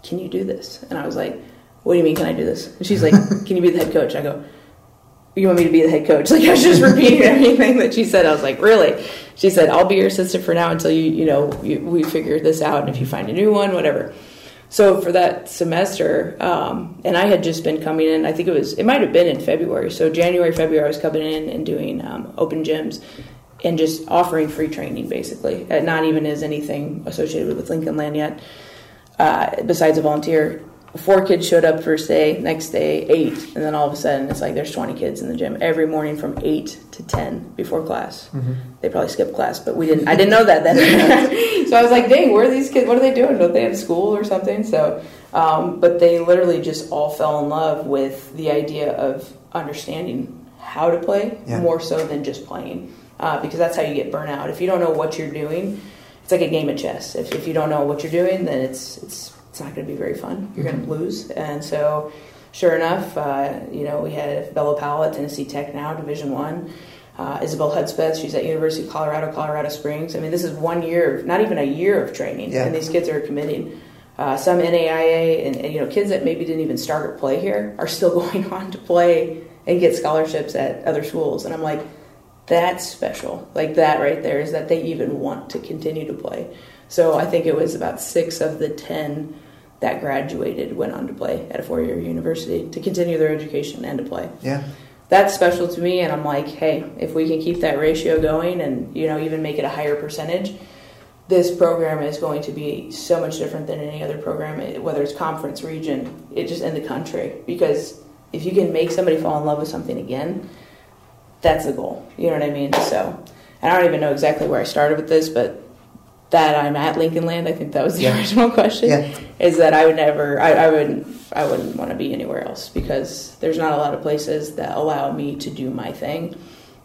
Can you do this?" And I was like, "What do you mean? Can I do this?" And she's like, "Can you be the head coach?" I go you want me to be the head coach? Like I was just repeating everything that she said. I was like, really? She said, I'll be your assistant for now until you, you know, you, we figure this out. And if you find a new one, whatever. So for that semester, um, and I had just been coming in. I think it was, it might have been in February. So January, February, I was coming in and doing um, open gyms and just offering free training, basically. Uh, not even as anything associated with Lincoln Land yet, uh, besides a volunteer four kids showed up first day, next day eight, and then all of a sudden it's like there's 20 kids in the gym every morning from eight to 10 before class. Mm-hmm. They probably skipped class, but we didn't. I didn't know that then. so I was like, dang, where are these kids? What are they doing? Don't they have school or something? So, um, but they literally just all fell in love with the idea of understanding how to play yeah. more so than just playing, uh, because that's how you get burnout. If you don't know what you're doing. It's like a game of chess. If, if you don't know what you're doing, then it's it's it's not going to be very fun. You're going to mm-hmm. lose. And so, sure enough, uh, you know, we had Bella Powell at Tennessee Tech now, Division One. Uh, Isabel Hudspeth, she's at University of Colorado, Colorado Springs. I mean, this is one year, not even a year of training, yeah. and these kids are committing. Uh, some NAIA and, and, you know kids that maybe didn't even start or play here are still going on to play and get scholarships at other schools, and I'm like, that's special. Like that right there is that they even want to continue to play. So I think it was about six of the ten that graduated went on to play at a four year university to continue their education and to play. Yeah. That's special to me, and I'm like, hey, if we can keep that ratio going and you know even make it a higher percentage, this program is going to be so much different than any other program, eh, whether it's conference, region, it just in the country. Because if you can make somebody fall in love with something again, that's the goal. You know what I mean? So, and I don't even know exactly where I started with this, but that I'm at Lincoln Land. I think that was the yeah. original question. Yeah. Is that I would never, I, I wouldn't, I wouldn't want to be anywhere else because there's not a lot of places that allow me to do my thing.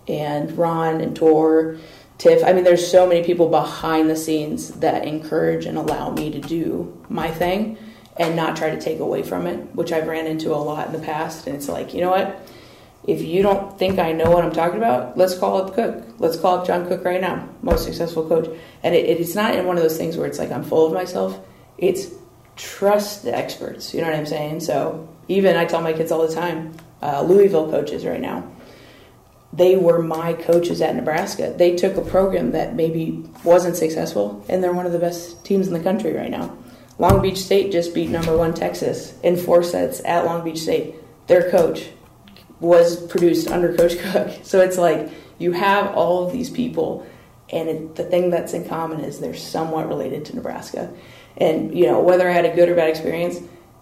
And Ron and Tor, Tiff, I mean, there's so many people behind the scenes that encourage and allow me to do my thing and not try to take away from it, which I've ran into a lot in the past. And it's like, you know what? If you don't think I know what I'm talking about, let's call up Cook. Let's call up John Cook right now, most successful coach. And it, it's not in one of those things where it's like I'm full of myself. It's trust the experts. You know what I'm saying? So even I tell my kids all the time, uh, Louisville coaches right now, they were my coaches at Nebraska. They took a program that maybe wasn't successful, and they're one of the best teams in the country right now. Long Beach State just beat number one Texas in four sets at Long Beach State. Their coach was produced under Coach Cook. So it's like you have all of these people, and it, the thing that's in common is they're somewhat related to Nebraska. And you know whether I had a good or bad experience,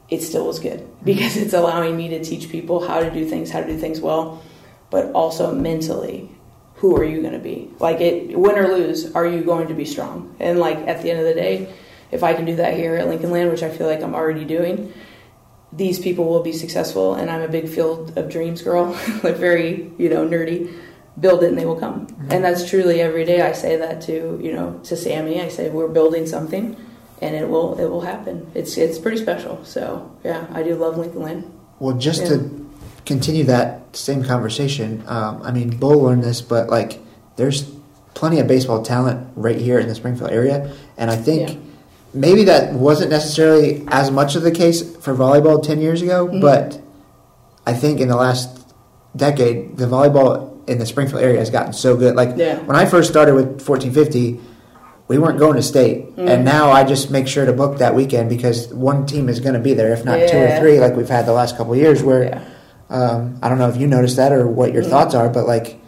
it still was good mm-hmm. because it's allowing me to teach people how to do things, how to do things well, but also mentally. Who are you going to be? Like it, win or lose, are you going to be strong? And like at the end of the day, if I can do that here at Lincoln Land, which I feel like I'm already doing, these people will be successful and i'm a big field of dreams girl like very you know nerdy. Build it and they will come. Mm-hmm. and that's truly every day i say that to you know to sammy. I say we're building something and it will it will happen. It's it's pretty special. So yeah i do love lincoln land well just yeah. to continue that same conversation um, i mean bull learned this but like there's plenty of baseball talent right here in the springfield area and i think yeah maybe that wasn't necessarily as much of the case for volleyball 10 years ago, mm-hmm. but I think in the last decade, the volleyball in the Springfield area has gotten so good. Like yeah. when I first started with 1450, we weren't going to state, mm-hmm. and now I just make sure to book that weekend because one team is going to be there, if not yeah. two or three, like we've had the last couple years. Where yeah. um, I don't know if you noticed that or what your mm-hmm. thoughts are, but like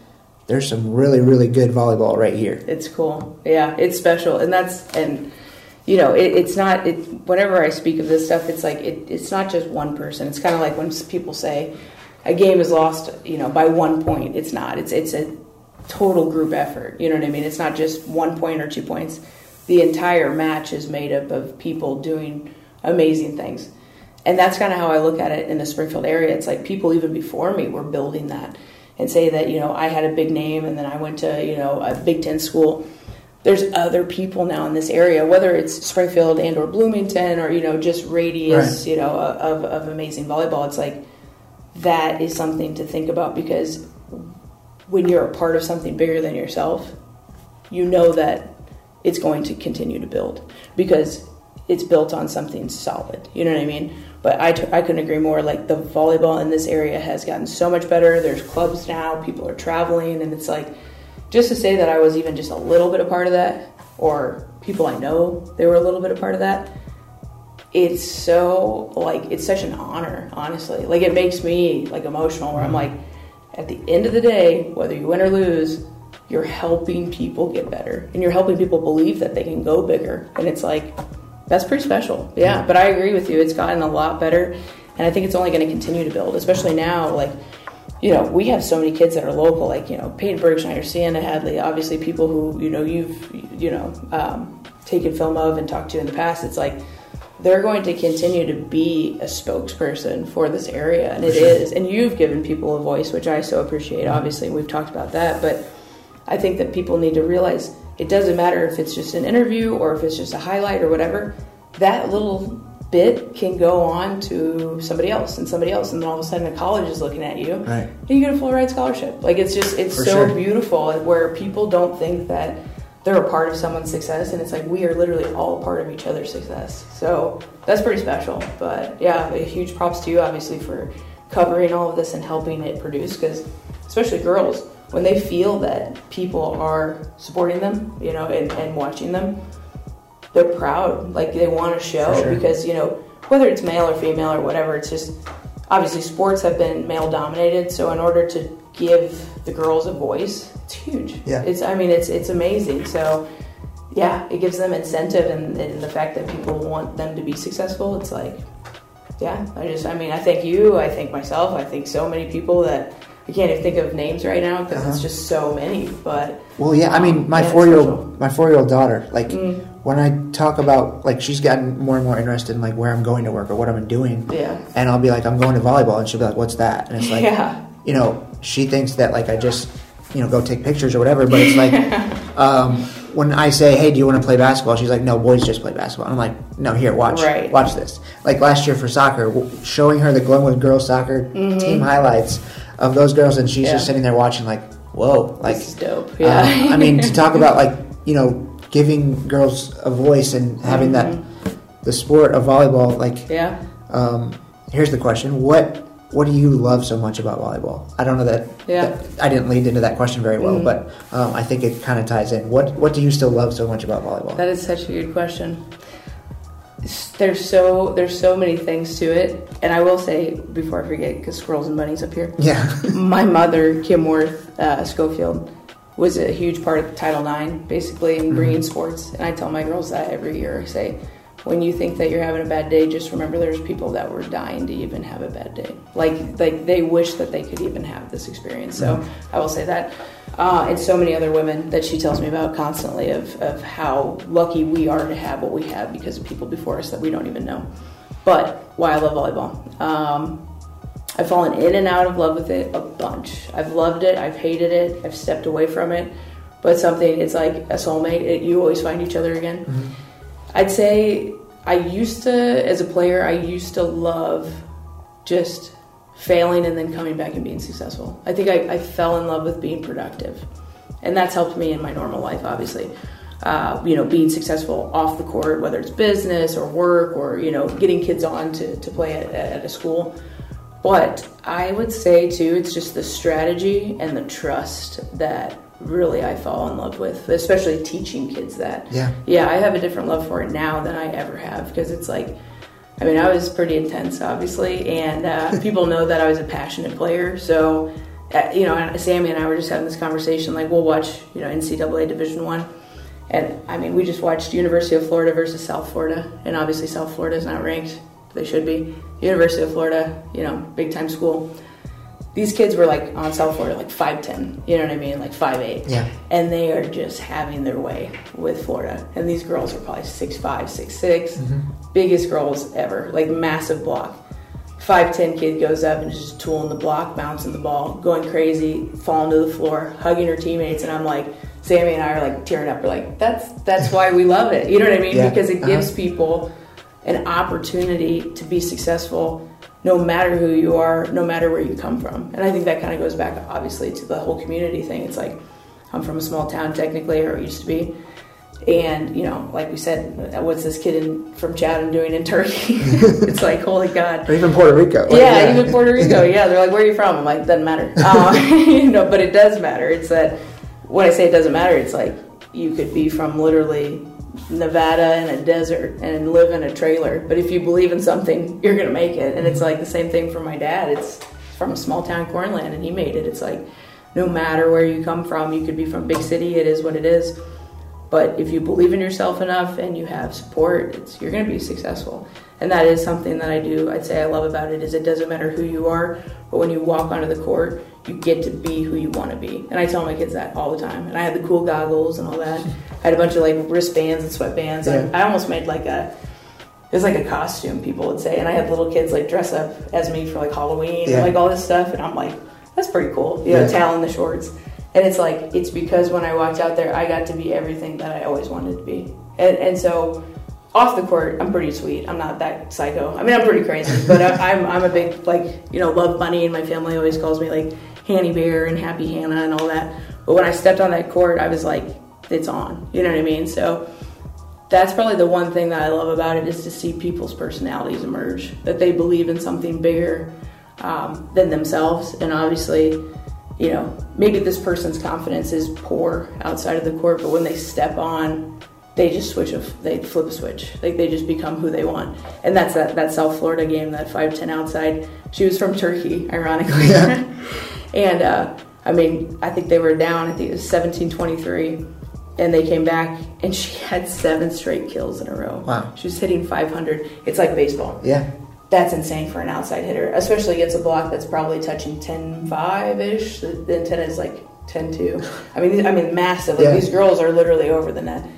there's some really really good volleyball right here. It's cool, yeah, it's special, and that's and you know, it, it's not. It, whenever I speak of this stuff, it's like it, it's not just one person. It's kind of like when people say, a game is lost, you know, by one point. It's not. It's it's a total group effort. You know what I mean? It's not just one point or two points. The entire match is made up of people doing amazing things. And that's kind of how I look at it in the Springfield area. It's like people even before me were building that and say that, you know, I had a big name and then I went to, you know, a Big Ten school. There's other people now in this area, whether it's Springfield and or Bloomington or, you know, just radius, right. you know, of, of amazing volleyball. It's like that is something to think about because when you're a part of something bigger than yourself, you know that it's going to continue to build because it's built on something solid. You know what I mean? But I, t- I couldn't agree more. Like the volleyball in this area has gotten so much better. There's clubs now, people are traveling, and it's like just to say that I was even just a little bit a part of that, or people I know they were a little bit a part of that. It's so like it's such an honor, honestly. Like it makes me like emotional where I'm mm-hmm. like, at the end of the day, whether you win or lose, you're helping people get better and you're helping people believe that they can go bigger. And it's like that's pretty special. Yeah, mm-hmm. but I agree with you. It's gotten a lot better, and I think it's only going to continue to build, especially now. Like, you know, we have so many kids that are local, like you know, Peyton Bergschneider, Sienna Hadley, obviously people who you know you've you know um, taken film of and talked to in the past. It's like they're going to continue to be a spokesperson for this area, and it is. And you've given people a voice, which I so appreciate. Obviously, we've talked about that, but I think that people need to realize it doesn't matter if it's just an interview or if it's just a highlight or whatever. That little bit can go on to somebody else and somebody else, and then all of a sudden a college is looking at you, right. and you get a full ride scholarship. Like it's just it's For so sure. beautiful where people don't think that they're a part of someone's success, and it's like we are literally all part of each other's success. So that's pretty special. But yeah, a huge props to you, obviously, for covering all of this and helping it produce, because especially girls when they feel that people are supporting them, you know, and, and watching them, they're proud. Like they want to show sure. because, you know, whether it's male or female or whatever, it's just obviously sports have been male dominated. So in order to give the girls a voice, it's huge. Yeah. It's, I mean, it's, it's amazing. So yeah, it gives them incentive and, and the fact that people want them to be successful. It's like, yeah, I just, I mean, I thank you. I thank myself. I think so many people that, I can't even think of names right now because uh-huh. it's just so many. But well, yeah, I mean, my yeah, four year old, my four year old daughter, like mm. When I talk about like she's gotten more and more interested in like where I'm going to work or what I'm doing. Yeah. And I'll be like, I'm going to volleyball, and she'll be like, What's that? And it's like, yeah. you know, she thinks that like I just, you know, go take pictures or whatever. But it's like, um, when I say, "Hey, do you want to play basketball?" She's like, "No, boys just play basketball." I'm like, "No, here, watch, right. watch this." Like last year for soccer, showing her the Glenwood girls soccer mm-hmm. team highlights of those girls, and she's yeah. just sitting there watching, like, "Whoa!" Like, this is dope. Yeah. Um, I mean, to talk about like you know giving girls a voice and having mm-hmm. that the sport of volleyball, like, yeah. Um, here's the question: What what do you love so much about volleyball? I don't know that, yeah. that I didn't lead into that question very well, mm-hmm. but um, I think it kind of ties in. What what do you still love so much about volleyball? That is such a good question. There's so there's so many things to it, and I will say before I forget, because squirrels and bunnies up here. Yeah. my mother, Kim Werth uh, Schofield, was a huge part of Title IX, basically in bringing mm-hmm. sports, and I tell my girls that every year. I say when you think that you're having a bad day, just remember there's people that were dying to even have a bad day. Like like they wish that they could even have this experience. So mm-hmm. I will say that. Uh, and so many other women that she tells me about constantly of, of how lucky we are to have what we have because of people before us that we don't even know. But why I love volleyball. Um, I've fallen in and out of love with it a bunch. I've loved it, I've hated it, I've stepped away from it. But something, it's like a soulmate. It, you always find each other again. Mm-hmm. I'd say I used to, as a player, I used to love just failing and then coming back and being successful. I think I, I fell in love with being productive. And that's helped me in my normal life, obviously. Uh, you know, being successful off the court, whether it's business or work or, you know, getting kids on to, to play at, at a school. But I would say, too, it's just the strategy and the trust that really I fall in love with, especially teaching kids that. Yeah. Yeah, I have a different love for it now than I ever have because it's like, I mean, I was pretty intense, obviously, and uh, people know that I was a passionate player. So, uh, you know, Sammy and I were just having this conversation. Like, we'll watch, you know, NCAA Division One, and I mean, we just watched University of Florida versus South Florida, and obviously South Florida is not ranked. They should be. University of Florida, you know, big time school these kids were like on South Florida, like five ten. You know what I mean? Like five eight. Yeah. And they are just having their way with Florida. And these girls are probably six five, six, six. biggest girls ever, like massive block. Five ten kid goes up and just tooling the block, bouncing the ball, going crazy, falling to the floor, hugging her teammates, and I'm like, Sammy and I are like tearing up. We're like, that's that's why we love it. You know what I mean? Yeah. Because it Uh-huh. gives people an opportunity to be successful no matter who you are, no matter where you come from. And I think that kind of goes back, obviously, to the whole community thing. It's like, I'm from a small town, technically, or it used to be. And, you know, like we said, what's this kid in, from Chatham doing in Turkey? it's like, holy God. Or even Puerto Rico. Like, yeah, even Puerto Rico. Yeah, they're like, where are you from? I'm like, doesn't matter. Um, you know, but it does matter. It's that when I say it doesn't matter, it's like you could be from literally Nevada in a desert and live in a trailer. But if you believe in something, you're gonna make it. And it's mm-hmm. like the same thing for my dad. It's from a small town cornland, and he made it. It's like no matter where you come from, you could be from big city. It is what it is. But if you believe in yourself enough and you have support, it's, you're going to be successful. And that is something that I do. I'd say I love about it is it doesn't matter who you are, but when you walk onto the court, you get to be who you want to be. And I tell my kids that all the time. And I had the cool goggles and all that. I had a bunch of like wristbands and sweatbands. And I almost made like a it was like a costume, people would say. And I had little kids like dress up as me for like Halloween Yeah. and like all this stuff. And I'm like, that's pretty cool. You know, Yeah. towel and the shorts. And it's like, it's because when I walked out there, I got to be everything that I always wanted to be. And, and so off the court, I'm pretty sweet. I'm not that psycho. I mean, I'm pretty crazy, but I, I'm, I'm a big, like, you know, love bunny. And my family always calls me like Hanny Bear and Happy Hannah and all that. But when I stepped on that court, I was like, it's on. You know what I mean? So that's probably the one thing that I love about it is to see people's personalities emerge, that they believe in something bigger um, than themselves. And obviously, you know, maybe this person's confidence is poor outside of the court, but when they step on, they just switch a, they flip a switch. Like they just become who they want. And that's that, that South Florida game, that 5'10 outside. She was from Turkey, ironically. Yeah. and, uh, I mean, I think they were down, I think it was 17 23 and they came back and she had seven straight kills in a row. Wow. She was hitting 500. It's like baseball. Yeah. That's insane for an outside hitter, especially against a block that's probably touching 10 5 ish. The, antenna is like 10 2. I mean, I mean, massive. Like Yeah. these girls are literally over the net.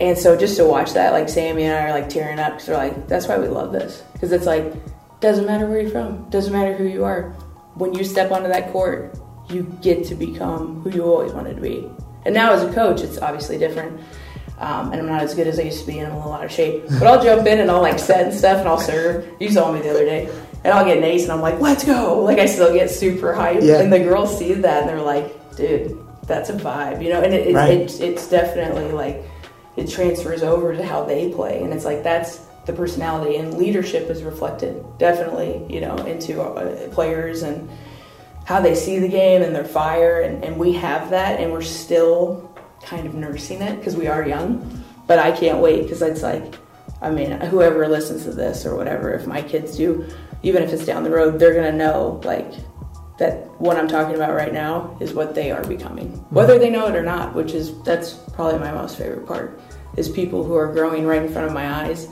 And so just to watch that, like Sammy and I are like tearing up because we're like, that's why we love this. Because it's like, doesn't matter where you're from, doesn't matter who you are. When you step onto that court, you get to become who you always wanted to be. And now as a coach, it's obviously different. Um, and I'm not as good as I used to be, and I'm in a lot of shape. But I'll jump in and I'll like set and stuff, and I'll serve. You saw me the other day, and I'll get an ace, and I'm like, let's go! Like I still get super hyped, Yeah. and the girls see that, and they're like, dude, that's a vibe, you know. And it, it, Right. it, it's definitely like it transfers over to how they play, and it's like that's the personality and leadership is reflected definitely, you know, into uh, players and how they see the game and their fire. And, and we have that and we're still kind of nursing it because we are young. But i can't wait because it's like i mean whoever listens to this or whatever if my kids do even if it's down the road they're going to know like that what i'm talking about right now is what they are becoming. Whether they know it or not which is that's probably my most favorite part is people who are growing right in front of my eyes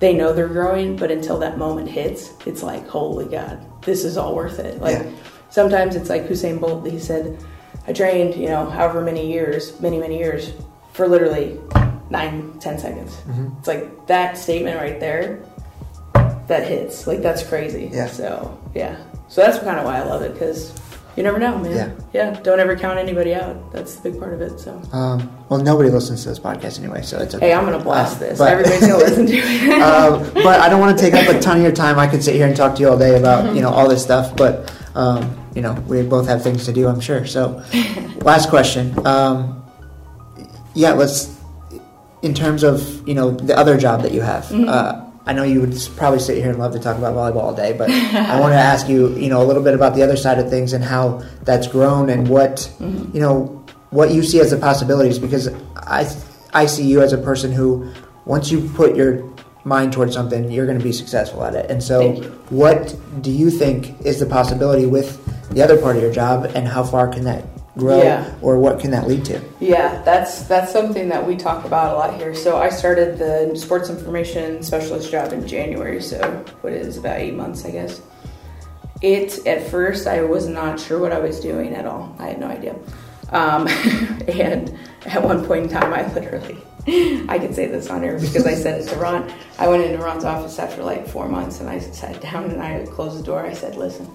they know they're growing but until that moment hits it's like holy god this is all worth it like Yeah. sometimes it's like Usain Bolt. He said, "I trained, you know, however many years, many many years, for literally nine, ten seconds." Mm-hmm. It's like that statement right there. That hits like that's crazy. Yeah. So yeah. So that's kind of why I love it because you never know, man. Yeah. Don't ever count anybody out. That's the big part of it. So. Um, well, nobody listens to this podcast anyway, so it's okay. Hey, I'm gonna blast Uh, this. but- Everybody's gonna listen to it. um, but I don't want to take up a ton of your time. I could sit here and talk to you all day about you know all this stuff, but um, you know we both have things to do, I'm sure. So, last question. Um, yeah, let's. In terms of you know the other job that you have, uh, I know you would probably sit here and love to talk about volleyball all day, but I want to ask you you know a little bit about the other side of things and how that's grown and what mm-hmm. you know what you see as the possibilities because I I see you as a person who once you put your mind towards something you're going to be successful at it. And so what do you think is the possibility with the other part of your job and how far can that grow Yeah. or what can that lead to Yeah, that's that's something that we talk about a lot here. So I started the sports information specialist job in January, so what is about eight months, I guess. it at first I was not sure what I was doing at all. I had no idea. Um, and at one point in time, I literally, I can say this on air because I said it to Ron. I went into Ron's office after like four months and I sat down and I closed the door. I said, listen,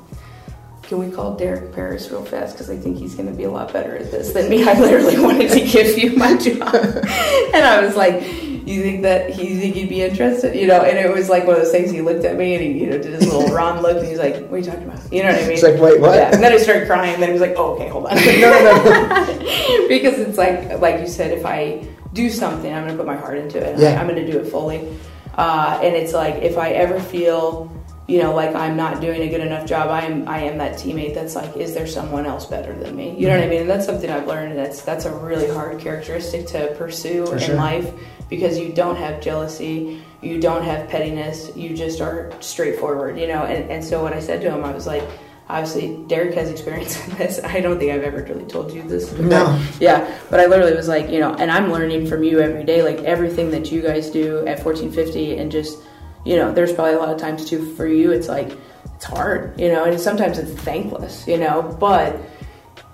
can we call Derek Paris real fast? Because I think he's going to be a lot better at this than me. I literally wanted to give you my job. and I was like, you think that he think he'd be interested? You know, and it was like one of those things. He looked at me and he, you know, did his little Ron look, and he's like, "What are you talking about?" You know what I mean? It's like, wait, what? Yeah. And then I started crying. And then he was like, "Oh, okay, hold on." no, no, no. because it's like, like you said, if I do something, I'm going to put my heart into it. Yeah. I, am going to do it fully. Uh, and it's like, if I ever feel, you know, like I'm not doing a good enough job, I am, I am that teammate that's like, is there someone else better than me? You know what I mm-hmm. mean? And that's something I've learned. That's that's a really hard characteristic to pursue For in sure. life because you don't have jealousy, you don't have pettiness, you just are straightforward, you know. And, and so what I said to him, I was like, obviously Derek has experience in this. I don't think I've ever really told you this. No. Yeah, but I literally was like, you know, and I'm learning from you every day, like everything that you guys do at 1450, and just, you know, there's probably a lot of times too for you, it's like, it's hard, you know, and sometimes it's thankless, you know, but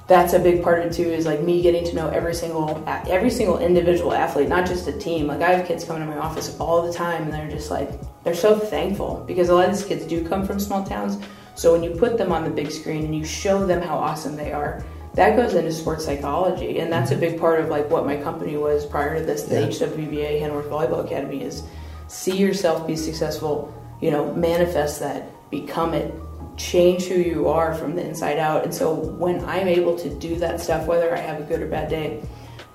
that's a big part of it too is like me getting to know every single every single individual athlete not just a team like i have kids coming to my office all the time and they're just like they're so thankful because a lot of these kids do come from small towns so when you put them on the big screen and you show them how awesome they are that goes into sports psychology and that's a big part of like what my company was prior to this the Yeah. hwba hanworth volleyball academy is see yourself be successful you know manifest that become it change who you are from the inside out and so when i'm able to do that stuff whether i have a good or bad day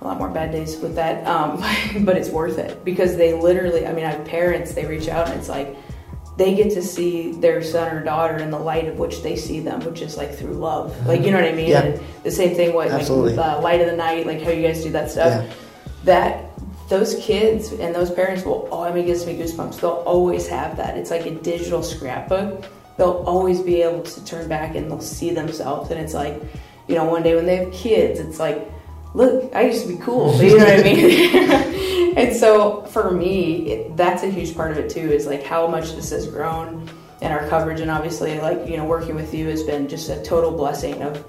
a lot more bad days with that um, but it's worth it because they literally i mean i have parents they reach out and it's like they get to see their son or daughter in the light of which they see them which is like through love like you know what i mean Yeah. and the same thing what like Absolutely. uh, light of the night like how you guys do that stuff Yeah. that those kids and those parents will oh I mean it gives me goosebumps. They'll always have that. It's like a digital scrapbook. They'll always be able to turn back and they'll see themselves. And it's like you know one day when they have kids it's like look I used to be cool. You know what I mean? And so for me it, that's a huge part of it too is like how much this has grown and our coverage. And obviously like you know working with you has been just a total blessing of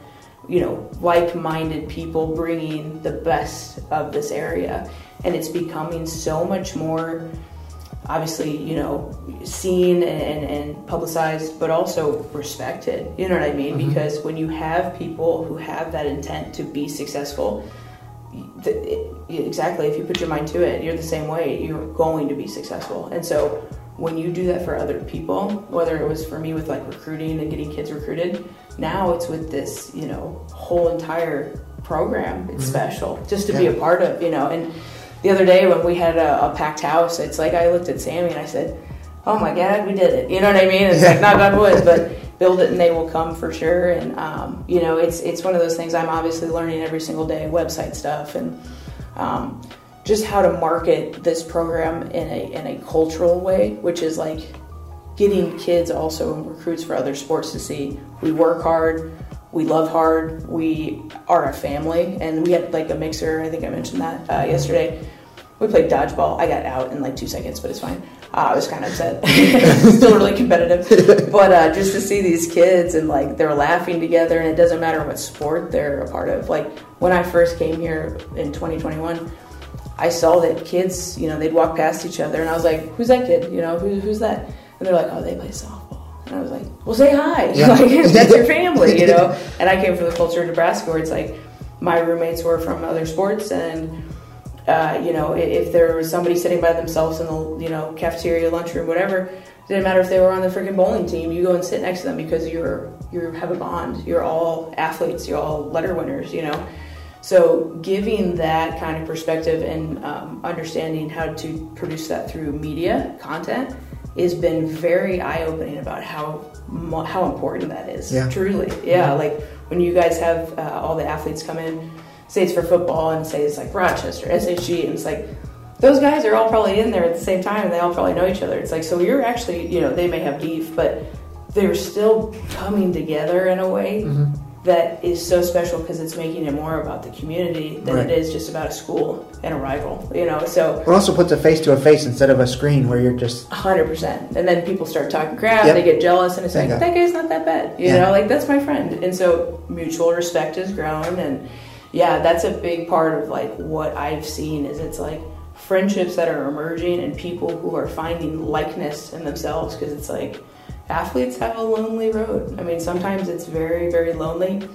you know like-minded people bringing the best of this area and it's becoming so much more obviously you know seen and, and, publicized but also respected. You know what i mean? Mm-hmm. Because when you have people who have that intent to be successful it- exactly if you put your mind to it you're the same way. You're going to be successful. And so when you do that for other people whether it was for me with like recruiting and getting kids recruited now it's with this you know whole entire program. It's mm-hmm. special just to be a part of you know and the other day when we had a, a packed house it's like i looked at sammy and i said oh my god we did it. You know what i mean? It's like not bad boys but build it and they will come for sure. And um, you know it's it's one of those things i'm obviously learning every single day website stuff and um, just how to market this program in a in a cultural way which is like getting kids also and recruits for other sports to see. We work hard we love hard. We are a family and we had like a mixer. I think i mentioned that uh, yesterday. We played dodgeball. I got out in like two seconds but it's fine. Uh, i was kind of upset. Still really competitive. But uh, just to see these kids and like they're laughing together and it doesn't matter what sport they're a part of. Like when i first came here in 2021 I saw that kids, you know, they'd walk past each other, and I was like, "Who's that kid? You know, who, who's that?" And they're like, "Oh, they play softball." And I was like, "Well, say hi. Yeah. like, that's your family, you know." And I came from the culture of Nebraska, where it's like my roommates were from other sports, and uh, you know, if there was somebody sitting by themselves in the you know cafeteria, lunchroom, whatever, it didn't matter if they were on the freaking bowling team. You go and sit next to them because you're you have a bond. You're all athletes. You're all letter winners. You know. So, giving that kind of perspective and um, understanding how to produce that through media content has been very eye opening about how how important that is. Yeah. Truly, yeah. Like when you guys have uh, all the athletes come in, say it's for football, and say it's like Rochester, SHG, and it's like those guys are all probably in there at the same time, and they all probably know each other. It's like so you're actually, you know, they may have beef, but they're still coming together in a way that is so special because it's making it more about the community than Right. it is just about a school and a rival. You know, so It also puts a face to a face instead of a screen where you're just hundred percent. And then people start talking crap. Yep. They get jealous, and it's like that guy's not that bad. You Yeah. know, like that's my friend. And so mutual respect has grown, and yeah, that's a big part of like what I've seen is it's like friendships that are emerging and people who are finding likeness in themselves because it's like athletes have a lonely road. I mean, sometimes it's very very lonely.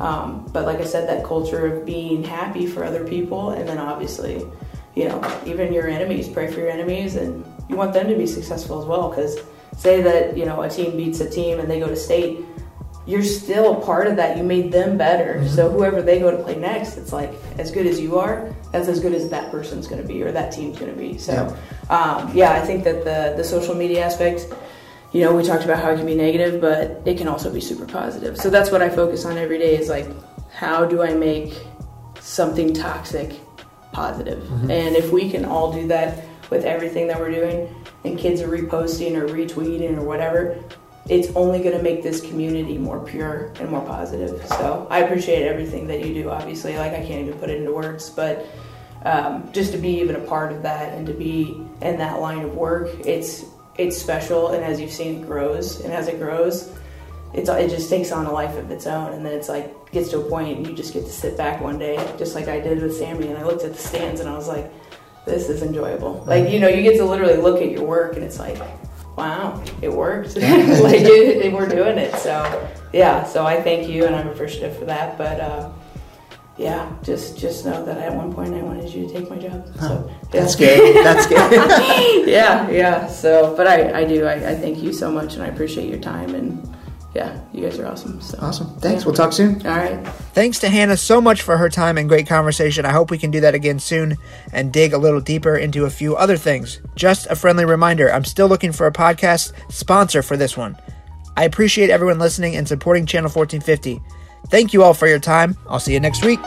Um, but like I said, that culture of being happy for other people, and then obviously, you know, even your enemies, pray for your enemies, and you want them to be successful as well. Because say that you know a team beats a team and they go to state, you're still a part of that. You made them better. So whoever they go to play next, it's like as good as you are, that's as good as that person's going to be or that team's going to be. So um, yeah, I think that the the social media aspect you know, we talked about how it can be negative, but it can also be super positive. So that's what I focus on every day is like, how do I make something toxic positive? And if we can all do that with everything that we're doing, and kids are reposting or retweeting or whatever, it's only going to make this community more pure and more positive. So I appreciate everything that you do, obviously. Like, I can't even put it into words, but um, just to be even a part of that and to be in that line of work, it's it's special. And as you've seen, it grows, and as it grows, it's it just takes on a life of its own. And then it's like gets to a point, and you just get to sit back one day, just like I did with Sammy, and I looked at the stands, and I was like, "This is enjoyable." Like you know, you get to literally look at your work, and it's like, "Wow, it worked!" like it, we're doing it. So yeah, so I thank you, and I'm appreciative for that. But. Uh, yeah, just just know that at one point I wanted you to take my job. So that's good. That's scary. yeah, yeah. So, but I, I do. I, I thank you so much, and I appreciate your time. And yeah, you guys are awesome. So awesome. Thanks. Yeah. We'll talk soon. All right. Thanks to Hannah so much for her time and great conversation. I hope we can do that again soon and dig a little deeper into a few other things. Just a friendly reminder I'm still looking for a podcast sponsor for this one. I appreciate everyone listening and supporting Channel 1450. Thank you all for your time. I'll see you next week.